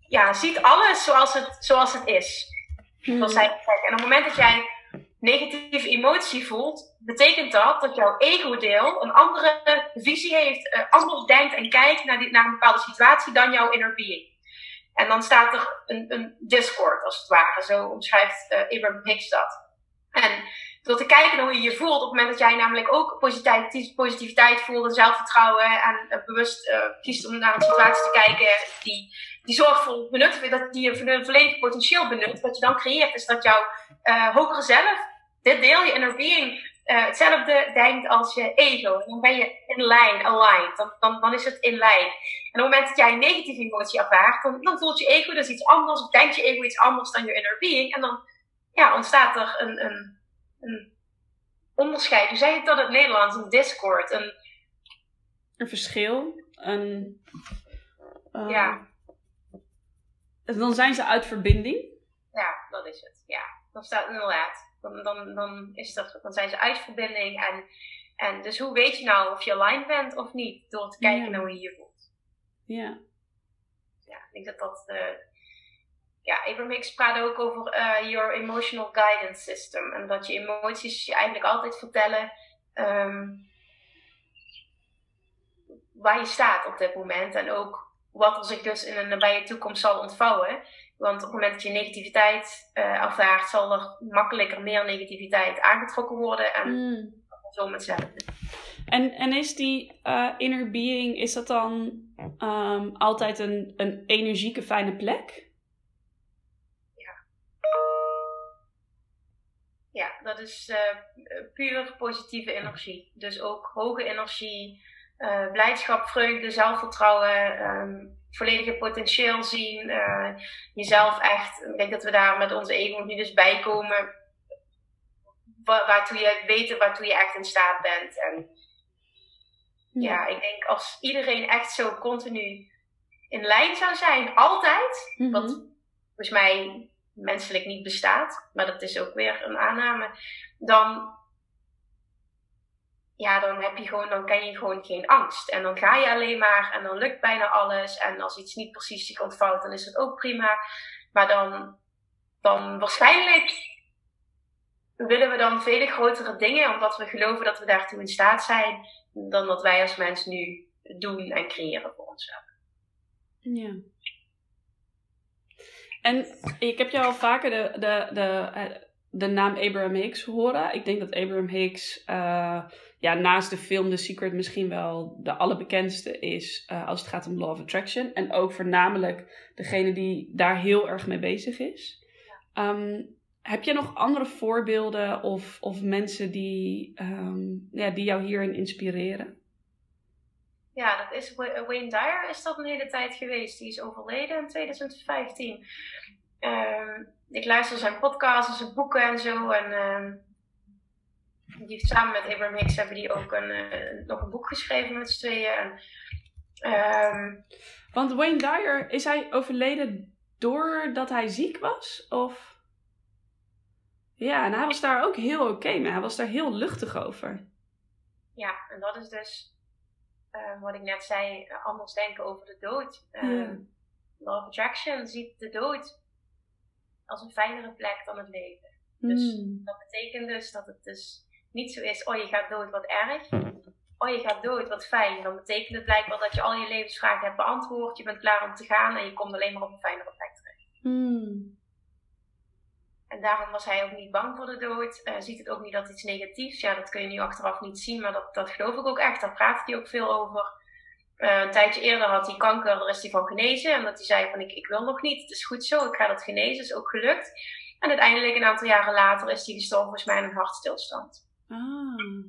ja, ziet alles zoals het, zoals het is. Zoals hmm. hij En op het moment dat jij negatieve emotie voelt, betekent dat dat jouw ego-deel een andere visie heeft, uh, anders denkt en kijkt naar, die, naar een bepaalde situatie dan jouw inner being. En dan staat er een, een discord, als het ware. Zo omschrijft uh, dat. En door te kijken hoe je je voelt, op het moment dat jij namelijk ook positiviteit, positiviteit voelt en zelfvertrouwen en uh, bewust kiest om naar een situatie te kijken die, die zorgvol benut, dat die je volledig potentieel benut, wat je dan creëert is dat jouw uh, hogere zelf, dit deel, je inner being, uh, hetzelfde denkt als je ego. Dan ben je in lijn, aligned. Dan, dan, dan is het in lijn. En op het moment dat jij een negatieve emotie ervaart, dan, dan voelt je ego dus iets anders, of denkt je ego iets anders dan je inner being. En dan ja, ontstaat er een, een, een onderscheid. Hoe zeg je dat in het Nederlands? Een discord. Een, een verschil. Een, uh, ja. Dan zijn ze uit verbinding. Ja, dat is het. Ja dan staat inderdaad. Dan, dan, dan, is dat, dan zijn ze uit verbinding. En, en dus hoe weet je nou of je aligned bent of niet? Door te kijken naar hoe je je voelt. Ja. Ja, ik denk dat dat. Uh, ja, Abraham Hicks praat ook over uh, your emotional guidance system. En dat je emoties je eigenlijk altijd vertellen um, waar je staat op dit moment. En ook wat er zich dus in de nabije toekomst zal ontvouwen. Want op het moment dat je negativiteit uh, ervaart, zal er makkelijker meer negativiteit aangetrokken worden. En mm. zo hetzelfde. En, en is die uh, inner being, is dat dan um, altijd een, een energieke fijne plek? Ja. Ja, dat is uh, puur positieve energie. Dus ook hoge energie, blijdschap, vreugde, zelfvertrouwen. Um, volledige potentieel zien. Uh, jezelf echt, ik denk dat we daar met onze ego nu dus bij komen. Waartoe je weten waartoe je echt in staat bent. En ja, ik denk als iedereen echt zo continu in lijn zou zijn, altijd, mm wat volgens mij menselijk niet bestaat, maar dat is ook weer een aanname, dan ja, dan heb je gewoon, dan ken je gewoon geen angst. En dan ga je alleen maar en dan lukt bijna alles. En als iets niet precies zich ontvouwt, dan is het ook prima. Maar dan, dan waarschijnlijk willen we dan vele grotere dingen, omdat we geloven dat we daartoe in staat zijn, dan dat wij als mens nu doen en creëren voor onszelf. Ja. En ik heb jou al vaker de, de, de, de naam Abraham Hicks horen. Ik denk dat Abraham Hicks uh, ja, naast de film The Secret misschien wel de allerbekendste is uh, als het gaat om Law of Attraction. En ook voornamelijk degene die daar heel erg mee bezig is. Um, heb je nog andere voorbeelden of, of mensen die, um, ja, die jou hierin inspireren? Ja, dat is Wayne Dyer is dat een hele tijd geweest. Die is overleden in 2015. ehm, ik luister zijn podcasts en zijn boeken en zo. En ehm, die heeft samen met Abraham Hicks hebben die ook een, eh, nog een boek geschreven met z'n tweeën. Ehm, Want Wayne Dyer, is hij overleden doordat hij ziek was? Of... Ja, en hij was daar ook heel oké mee. Hij was daar heel luchtig over. ja, en dat is dus eh, wat ik net zei, eh, anders denken over de dood. Ja. Ehm Law of Attraction ziet de dood als een fijnere plek dan het leven. Dus Hmm. dat betekent dus dat het dus niet zo is, oh je gaat dood, wat erg. Oh je gaat dood, wat fijn. Dan betekent het blijkbaar dat je al je levensvragen hebt beantwoord, je bent klaar om te gaan en je komt alleen maar op een fijnere plek terecht. Hmm. En daarom was hij ook niet bang voor de dood. Eh, ziet het ook niet dat iets negatiefs. Ja, dat kun je nu achteraf niet zien, maar dat, dat geloof ik ook echt. Daar praat hij ook veel over. Eh, een tijdje eerder had hij kanker, daar is hij van genezen. En dat hij zei van ik, ik wil nog niet, het is goed zo, ik ga dat genezen. is ook gelukt. En uiteindelijk een aantal jaren later is hij gestorven volgens mij in een hartstilstand. Ah.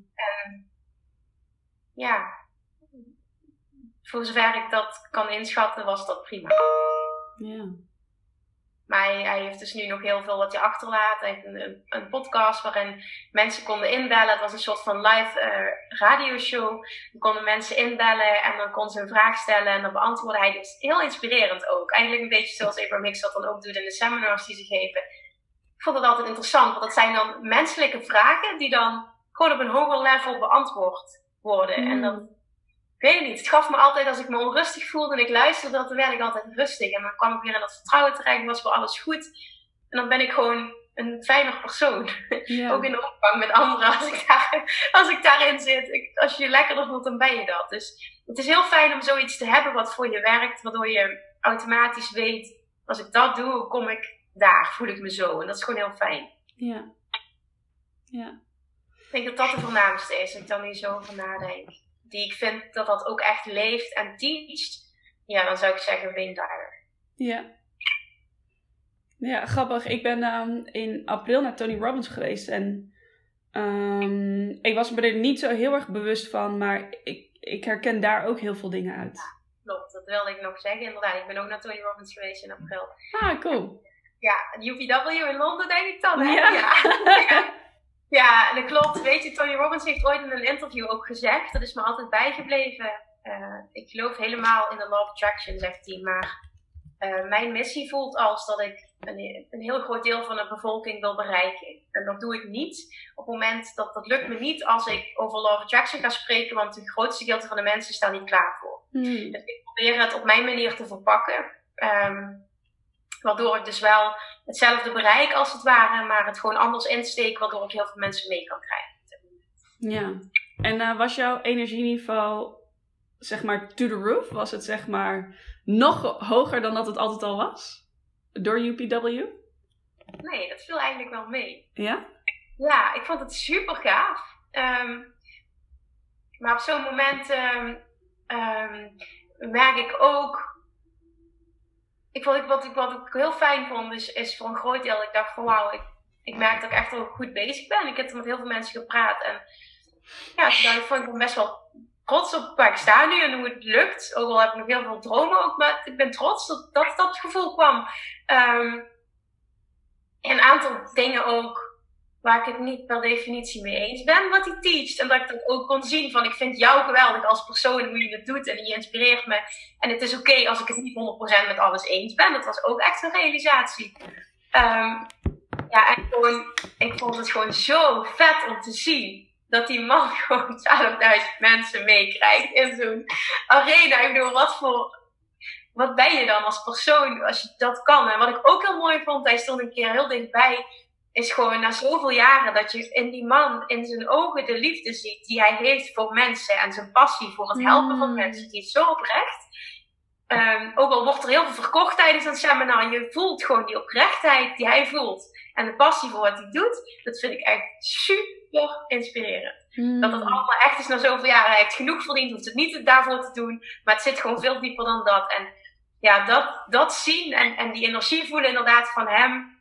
Ja, voor zover ik dat kan inschatten was dat prima. Ja. Maar hij, hij heeft dus nu nog heel veel wat hij achterlaat. Hij heeft een, een, podcast waarin mensen konden inbellen. Het was een soort van live eh, radioshow. Dan konden mensen inbellen en dan kon ze een vraag stellen en dan beantwoordde hij dus heel inspirerend ook. Eigenlijk een beetje zoals Abraham Hicks dat dan ook doet in de seminars die ze geven. Ik vond het altijd interessant, want dat zijn dan menselijke vragen die dan gewoon op een hoger level beantwoord worden. En Hmm. dat, ik weet het niet, het gaf me altijd, als ik me onrustig voelde en ik luisterde, dan werd ik altijd rustig. En dan kwam ik weer in dat vertrouwen terecht, was voor alles goed. En dan ben ik gewoon een fijner persoon. Ook in de omgang met anderen, als ik, daar, als ik daarin zit. Ik, als je je lekkerder voelt, dan ben je dat. Dus het is heel fijn om zoiets te hebben wat voor je werkt, waardoor je automatisch weet, als ik dat doe, kom ik daar, voel ik me zo. En dat is gewoon heel fijn. Ja. Ja. Ik denk dat dat de voornaamste is, als ik dan nu zo over nadenk. Die ik vind dat dat ook echt leeft en teacht. Ja, dan zou ik zeggen Wayne Dyer. Ja. Ja, grappig. Ik ben ehm, in april naar Tony Robbins geweest en ehm, ik was me er niet zo heel erg bewust van, maar ik, ik herken daar ook heel veel dingen uit. Klopt, dat wilde ik nog zeggen. Inderdaad, ik ben ook naar Tony Robbins geweest in april. Ah, cool. Ja, UPW in Londen denk ik dan, hè? Ja. Ja, ja en dat klopt. Weet je, Tony Robbins heeft ooit in een interview ook gezegd, dat is me altijd bijgebleven. Eh, ik geloof helemaal in de Law of Attraction, zegt hij, maar eh, mijn missie voelt als dat ik een, een heel groot deel van de bevolking wil bereiken. En dat doe ik niet op het moment dat dat lukt me niet als ik over Law of Attraction ga spreken, want het grootste gedeelte van de mensen staan niet klaar voor. Hmm. Dus ik probeer het op mijn manier te verpakken. Ehm, waardoor ik dus wel hetzelfde bereik als het ware, maar het gewoon anders insteek, waardoor ik heel veel mensen mee kan krijgen. Ja. En eh, was jouw energieniveau, zeg maar, to the roof? Was het, zeg maar, nog hoger dan dat het altijd al was? Door UPW? Nee, dat viel eigenlijk wel mee. Ja? Ja, ik vond het super gaaf. Ehm, maar op zo'n moment ehm, merk ik ook. Ik vond, ik, wat, ik, wat ik heel fijn vond, is, is voor een groot deel. Ik dacht van wauw, ik, ik merk dat ik echt wel goed bezig ben. Ik heb er met heel veel mensen gepraat. En ja, toen dacht ik, vond ik ben best wel trots op waar ik sta nu en hoe het lukt. Ook al heb ik nog heel veel dromen ook, maar ik ben trots dat dat, dat gevoel kwam. Ehm, en een aantal dingen ook waar ik het niet per definitie mee eens ben wat hij teacht. En dat ik dat ook kon zien van ik vind jou geweldig als persoon hoe je het doet en je inspireert me. En het is oké als ik het niet 100% met alles eens ben. Dat was ook echt een realisatie. Ehm, ja, en gewoon, ik vond het gewoon zo vet om te zien dat die man gewoon 12.000 mensen meekrijgt in zo'n arena. Ik bedoel, wat voor wat ben je dan als persoon als je dat kan? En wat ik ook heel mooi vond, hij stond een keer heel dichtbij, is gewoon na zoveel jaren dat je in die man, in zijn ogen de liefde ziet die hij heeft voor mensen en zijn passie voor het helpen van Mm. mensen. Die is zo oprecht. Ehm, ook al wordt er heel veel verkocht tijdens een seminar, je voelt gewoon die oprechtheid die hij voelt. En de passie voor wat hij doet, dat vind ik echt super inspirerend. Hmm. Dat het allemaal echt is na zoveel jaren. Hij heeft genoeg verdiend, hoeft het niet daarvoor te doen. Maar het zit gewoon veel dieper dan dat. En ja, dat, dat zien en, en die energie voelen inderdaad van hem.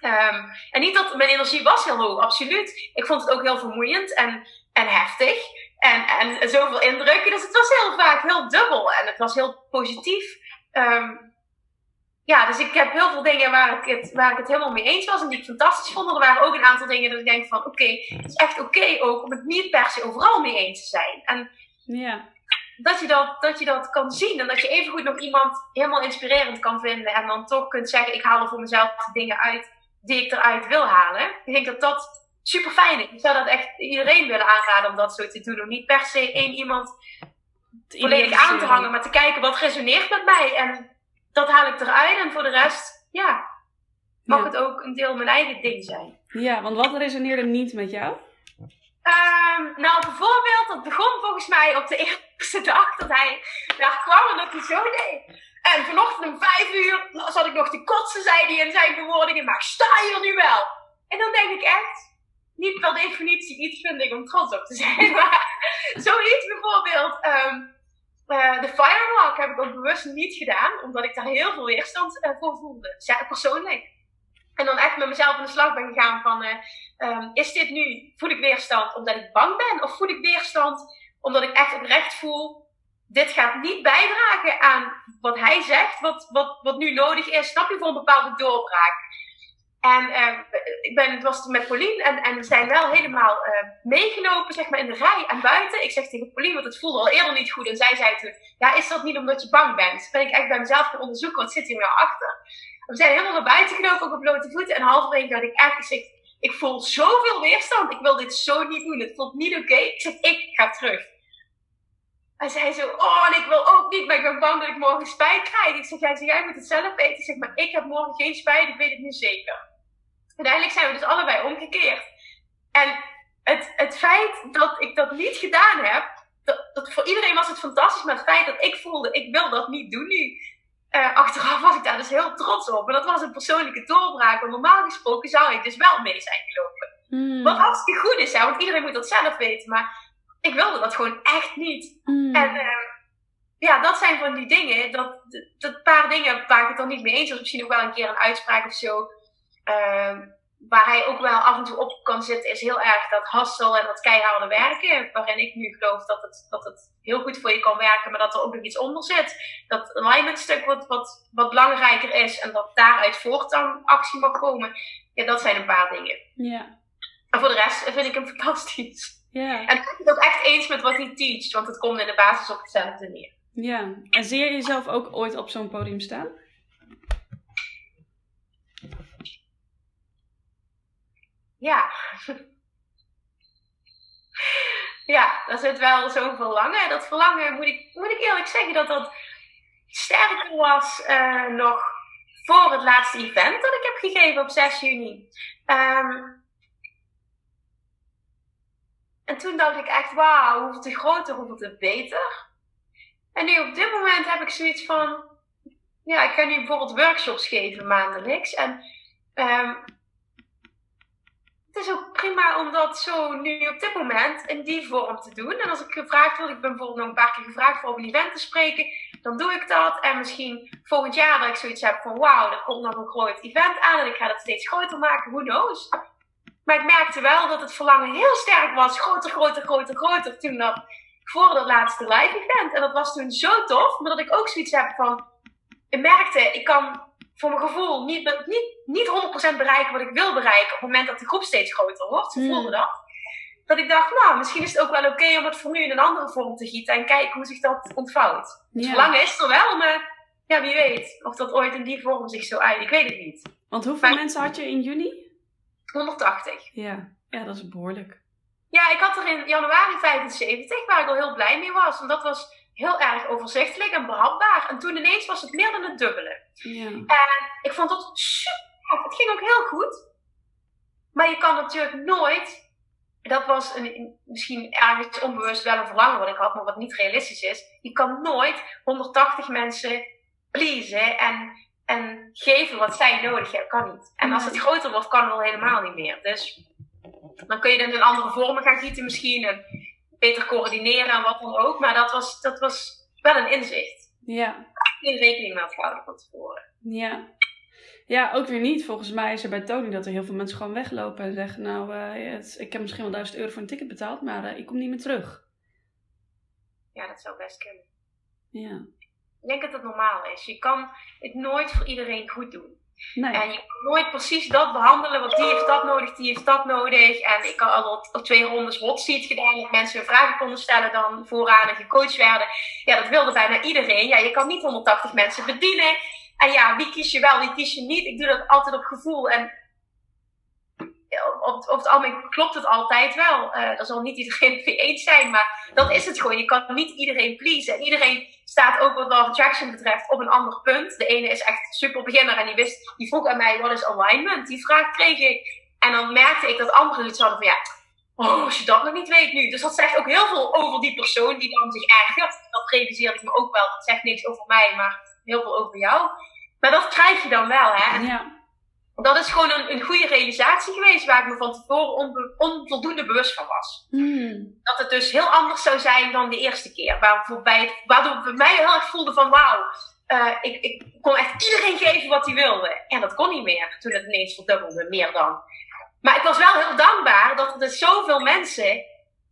Ehm, en niet dat mijn energie was heel hoog, absoluut. Ik vond het ook heel vermoeiend en, en heftig. En, en zoveel indrukken. Dus het was heel vaak heel dubbel. En het was heel positief. Ehm, ja, dus ik heb heel veel dingen waar ik, het, waar ik het helemaal mee eens was en die ik fantastisch vond. Er waren ook een aantal dingen dat ik denk van oké, het is echt oké ook om het niet per se overal mee eens te zijn. En ja. dat, je dat, dat je dat kan zien en dat je evengoed nog iemand helemaal inspirerend kan vinden en dan toch kunt zeggen ik haal er voor mezelf dingen uit die ik eruit wil halen. Ik denk dat dat super fijn is. Ik zou dat echt iedereen willen aanraden om dat zo te doen. Om niet per se één iemand volledig aan te hangen, maar te kijken wat resoneert met mij. En dat haal ik eruit. En voor de rest, ja, mag het ook een deel mijn eigen ding zijn. Ja, want wat resoneerde niet met jou? Um, nou, bijvoorbeeld, dat begon volgens mij op de eerste dag dat hij daar kwam en dat hij zo deed. En vanochtend om vijf uur zat ik nog te kotsen, zei hij in zijn bewoordingen, maar sta hier nu wel. En dan denk ik echt, niet per definitie iets vind om trots op te zijn, maar zoiets bijvoorbeeld. Um, uh, de firewalk heb ik ook bewust niet gedaan, omdat ik daar heel veel weerstand uh, voor voelde, persoonlijk. En dan echt met mezelf aan de slag ben gegaan van, uh, um, is dit nu, voel ik weerstand omdat ik bang ben? Of voel ik weerstand omdat ik echt oprecht voel, dit gaat niet bijdragen aan wat hij zegt, wat, wat, wat nu nodig is, snap je, voor een bepaalde doorbraak. En uh, ik ben, het was met Pauline en, en we zijn wel helemaal uh, zeg maar, in de rij en buiten. Ik zeg tegen Pauline, want het voelde al eerder niet goed. En zij zei toen, ja, is dat niet omdat je bang bent? Dus ben ik echt bij mezelf gaan onderzoeken, wat zit hier nou achter? We zijn helemaal naar buiten gelopen, op blote voeten. En halverwege dacht ik echt, ik, ik voel zoveel weerstand. Ik wil dit zo niet doen. Het voelt niet oké. Ik zeg, ik ga terug. En zij zo, oh, en ik wil ook niet, maar ik ben bang dat ik morgen spijt krijg. Ik zeg, jij, zeg, jij moet het zelf weten. Ik zeg, maar ik heb morgen geen spijt, ik weet het nu zeker. Uiteindelijk zijn we dus allebei omgekeerd. En het, het feit dat ik dat niet gedaan heb, dat, dat, voor iedereen was het fantastisch, maar het feit dat ik voelde, ik wil dat niet doen nu. Uh, achteraf was ik daar dus heel trots op. Maar dat was een persoonlijke doorbraak. Want normaal gesproken zou ik dus wel mee zijn gelopen. Hmm. Wat hartstikke goed is, hè, want iedereen moet dat zelf weten. Maar ik wilde dat gewoon echt niet. Hmm. En uh, ja, dat zijn van die dingen. Dat, dat, paar dingen waar ik het dan niet mee eens was. Misschien ook wel een keer een uitspraak of zo. Uh, waar hij ook wel af en toe op kan zitten, is heel erg dat hustle en dat keiharde werken. Waarin ik nu geloof dat het, dat het heel goed voor je kan werken, maar dat er ook nog iets onder zit. Dat alignment stuk wat, wat, wat belangrijker is en dat daaruit voort dan actie mag komen. Ja, dat zijn een paar dingen. Ja. En voor de rest vind ik hem fantastisch. Ja. En ik ben het ook echt eens met wat hij teacht, want het komt in de basis op hetzelfde neer. Ja. En zie je jezelf ook ooit op zo'n podium staan? Ja. ja, daar zit wel zo'n verlangen. Dat verlangen, moet ik, moet ik eerlijk zeggen, dat dat sterker was uh, nog voor het laatste event dat ik heb gegeven op 6 juni. Um, en toen dacht ik echt, wauw, hoeveel te groter, hoeveel te beter. En nu op dit moment heb ik zoiets van, ja, ik ga nu bijvoorbeeld workshops geven maandelijks. En um, het is ook prima om dat zo nu op dit moment in die vorm te doen. En als ik gevraagd word, ik ben bijvoorbeeld nog een paar keer gevraagd voor op een event te spreken, dan doe ik dat. En misschien volgend jaar dat ik zoiets heb van wauw, er komt nog een groot event aan en ik ga dat steeds groter maken, who knows. Maar ik merkte wel dat het verlangen heel sterk was, groter, groter, groter, groter, toen dat, voor dat laatste live event. En dat was toen zo tof, maar dat ik ook zoiets heb van, ik merkte, ik kan voor mijn gevoel niet, niet, niet 100% bereiken wat ik wil bereiken op het moment dat de groep steeds groter wordt. Ze voelde dat. Dat ik dacht, nou, misschien is het ook wel oké okay om het voor nu in een andere vorm te gieten en kijken hoe zich dat ontvouwt. Ja. Het verlangen is er wel, maar ja, wie weet of dat ooit in die vorm zich zo uit. Ik weet het niet. Want hoeveel Maar- mensen had je in juni? 180. Ja. Ja, dat is behoorlijk. Ja, ik had er in januari 75, waar ik al heel blij mee was. Want dat was heel erg overzichtelijk en behapbaar. En toen ineens was het meer dan het dubbele. Ja. Ik vond dat super. Het ging ook heel goed. Maar je kan natuurlijk nooit. Dat was een, misschien ergens onbewust wel een verlangen wat ik had, maar wat niet realistisch is. Je kan nooit 180 mensen pleasen en, en geven wat zij nodig hebben. Kan niet. En als het groter wordt, kan het al helemaal niet meer. Dus dan kun je het in andere vormen gaan gieten misschien. En beter coördineren en wat dan ook. Maar dat was, dat was wel een inzicht. Ja. Geen rekening mee had gehouden van tevoren. Ja. Ja, ook weer niet. Volgens mij is er bij Tony dat er heel veel mensen gewoon weglopen en zeggen: Nou, eh, het- ik heb misschien wel 1000 euro voor een ticket betaald, maar eh, ik kom niet meer terug. Ja, dat zou best kunnen. Ja. Ik denk dat het normaal is. Je kan het nooit voor iedereen goed doen. Nee. En je kan nooit precies dat behandelen, want die heeft dat nodig, die heeft dat nodig. En ik had al op twee rondes hot seat gedaan, dat mensen hun vragen konden stellen dan vooraan en gecoacht werden. Ja, dat wilde bijna iedereen. Ja, je kan niet 180 mensen bedienen. En ja, wie kies je wel, wie kies je niet? Ik doe dat altijd op gevoel. En op, op het algemeen klopt het altijd wel. Uh, daar zal niet iedereen mee eens zijn, maar dat is het gewoon. Je kan niet iedereen pleasen. En iedereen staat ook wat Law Attraction betreft op een ander punt. De ene is echt super beginner en die, wist, die vroeg aan mij, wat is alignment? Die vraag kreeg ik. En dan merkte ik dat anderen iets hadden van, ja, oh, als je dat nog niet weet nu. Dus dat zegt ook heel veel over die persoon die dan zich ergert. Dat realiseerde ik me ook wel. Dat zegt niks over mij, maar heel veel over jou. Maar dat krijg je dan wel, hè. ja dat is gewoon een, een goede realisatie geweest waar ik me van tevoren onvoldoende bewust van was. Hmm. Dat het dus heel anders zou zijn dan de eerste keer. Waarbij waardoor het bij mij heel erg voelde van wauw, uh, ik, ik kon echt iedereen geven wat hij wilde. En dat kon niet meer toen het ineens verdubbelde, meer dan. Maar ik was wel heel dankbaar dat er dus zoveel mensen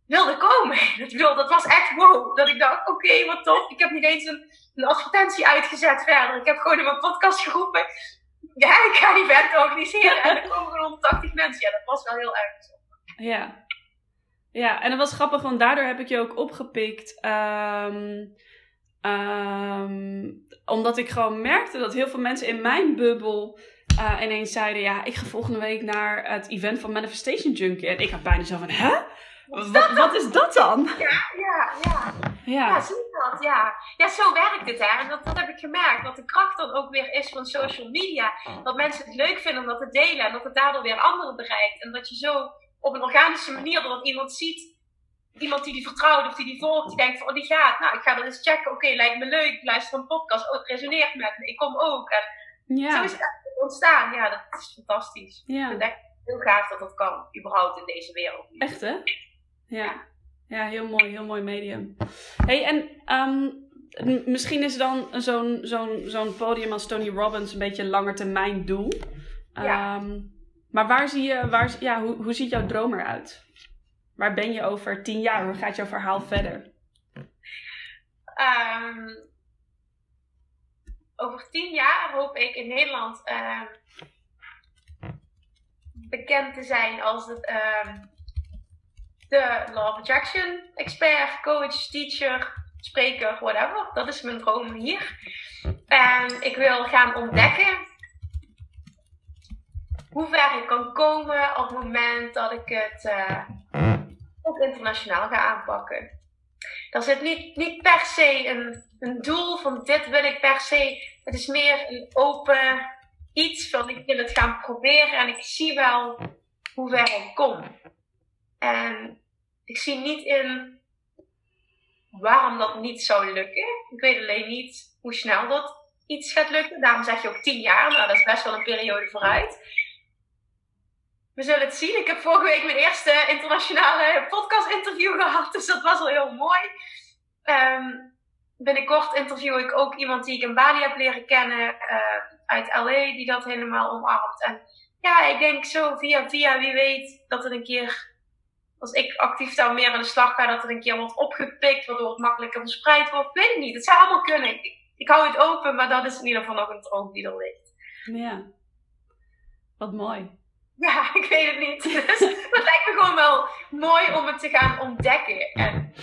wilden komen. Dat, dat was echt wow. Dat ik dacht, oké, wat tof. Ik heb niet eens een, een advertentie uitgezet verder. Ik heb gewoon in mijn podcast geroepen ja, ik ga die event organiseren. En er komen gewoon 180 mensen. Ja, dat was wel heel erg Ja. Ja, en dat was grappig, want daardoor heb ik je ook opgepikt. Um, um, omdat ik gewoon merkte dat heel veel mensen in mijn bubbel uh, ineens zeiden: Ja, ik ga volgende week naar het event van Manifestation Junkie. En ik had bijna zo van: Hè? Wat, wat, is dat dan? Ja, ja, ja. Ja, ja. Ja, zo werkt het, hè. En dat, dat heb ik gemerkt. Dat de kracht dan ook weer is van social media. Dat mensen het leuk vinden om dat te delen. En dat het daardoor weer anderen bereikt. En dat je zo op een organische manier, dat iemand ziet... Iemand die die vertrouwt of die die volgt, die denkt van, oh, die gaat. Nou, ik ga dat eens checken. Oké, lijkt me leuk. Ik luister een podcast. Oh, het resoneert met me. Ik kom ook. En ja. zo is het ontstaan. Ja, dat is fantastisch. Ja. Ik denk heel gaaf dat dat kan, überhaupt in deze wereld. Echt, hè? Ja. Ja, heel mooi, heel mooi medium. hey, en um, misschien is dan zo'n zo'n zo'n podium als Tony Robbins een beetje een langer termijn doel. Ja. Um, maar waar zie je, waar, ja, hoe, hoe ziet jouw droom eruit? Waar ben je over tien jaar? Hoe gaat jouw verhaal verder? Um, over tien jaar hoop ik in Nederland bekend te zijn als het de Law of Attraction expert, coach, teacher, spreker, whatever. Dat is mijn droom hier. En ik wil gaan ontdekken hoe ver ik kan komen op het moment dat ik het uh, ook internationaal ga aanpakken. Er zit niet, niet per se een, een doel van dit wil ik per se. Het is meer een open iets van ik wil het gaan proberen en ik zie wel hoe ver ik kom. En ik zie niet in waarom dat niet zou lukken. Ik weet alleen niet hoe snel dat iets gaat lukken. Daarom zeg je ook tien jaar. Nou, dat is best wel een periode vooruit. We zullen het zien. Ik heb vorige week mijn eerste internationale podcast-interview gehad. Dus dat was al heel mooi. Um, binnenkort interview ik ook iemand die ik in Bali heb leren kennen. Uh, uit LA, die dat helemaal omarmt. En ja, ik denk zo via via, wie weet, dat het een keer als ik actief daar meer aan de slag ga, dat het een keer wordt opgepikt, waardoor het makkelijker verspreid wordt. Ik weet het niet. Het zou allemaal kunnen. Ik, ik hou het open, maar dat is in ieder geval nog een droom die er ligt. Ja. Wat mooi. Ja, ik weet het niet. Dus het lijkt me gewoon wel mooi om het te gaan ontdekken. En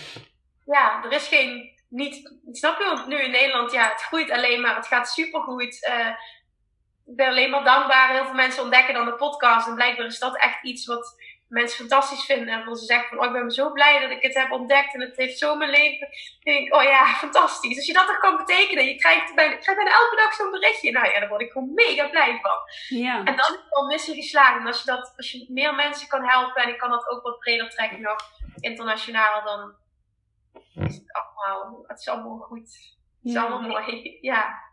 ja, er is geen. Niet, snap je? Want nu in Nederland, ja, het groeit alleen maar. Het gaat supergoed. Uh, ik ben alleen maar dankbaar. Heel veel mensen ontdekken dan de podcast. En blijkbaar is dat echt iets wat mensen fantastisch vinden. En ze zeggen van, oh, ik ben zo blij dat ik het heb ontdekt en het heeft zo mijn leven. Dan denk ik, oh ja, fantastisch. Als je dat toch kan betekenen, je krijgt bijna, krijgt bijna elke dag zo'n berichtje. Nou ja, daar word ik gewoon mega blij van. Ja. En dan is het al missie geslagen. En als je, dat, als je meer mensen kan helpen en ik kan dat ook wat breder trekken nog, internationaal, dan is het allemaal, het is allemaal goed. Het is allemaal mooi, ja.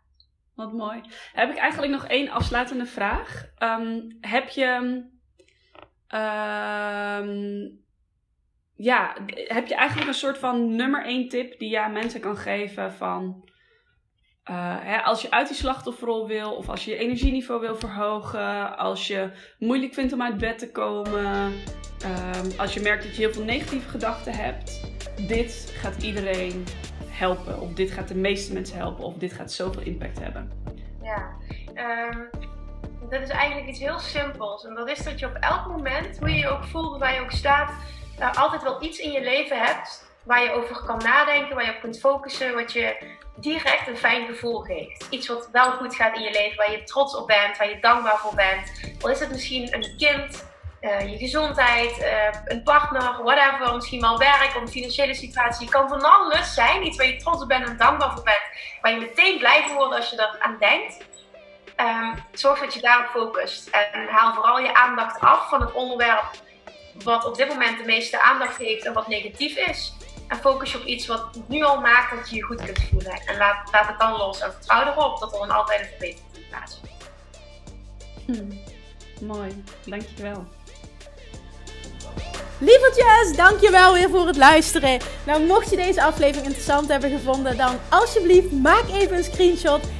Wat mooi. Heb ik eigenlijk nog één afsluitende vraag. Um, heb je Um, ja, heb je eigenlijk een soort van nummer één tip die je aan mensen kan geven van... Uh, hè, als je uit die slachtofferrol wil, of als je je energieniveau wil verhogen, als je moeilijk vindt om uit bed te komen, uh, als je merkt dat je heel veel negatieve gedachten hebt, dit gaat iedereen helpen. Of dit gaat de meeste mensen helpen. Of dit gaat zoveel impact hebben. Ja, um, dat is eigenlijk iets heel simpels. En dat is dat je op elk moment, hoe je je ook voelt, waar je ook staat, altijd wel iets in je leven hebt waar je over kan nadenken, waar je op kunt focussen, wat je direct een fijn gevoel geeft. Iets wat wel goed gaat in je leven, waar je trots op bent, waar je dankbaar voor bent. Al is het misschien een kind, uh, je gezondheid, uh, een partner, whatever, misschien wel werk of een financiële situatie. Je kan van alles zijn, iets waar je trots op bent en dankbaar voor bent, waar je meteen blij van wordt als je er aan denkt. Um, zorg dat je daarop focust en haal vooral je aandacht af van het onderwerp wat op dit moment de meeste aandacht heeft en wat negatief is. En focus je op iets wat nu al maakt dat je je goed kunt voelen. En laat, laat het dan los en vertrouw erop dat er dan altijd een verbetering plaatsvindt. Hmm. Mooi, dankjewel. Lievertjes, dankjewel weer voor het luisteren. Nou, mocht je deze aflevering interessant hebben gevonden, dan alsjeblieft maak even een screenshot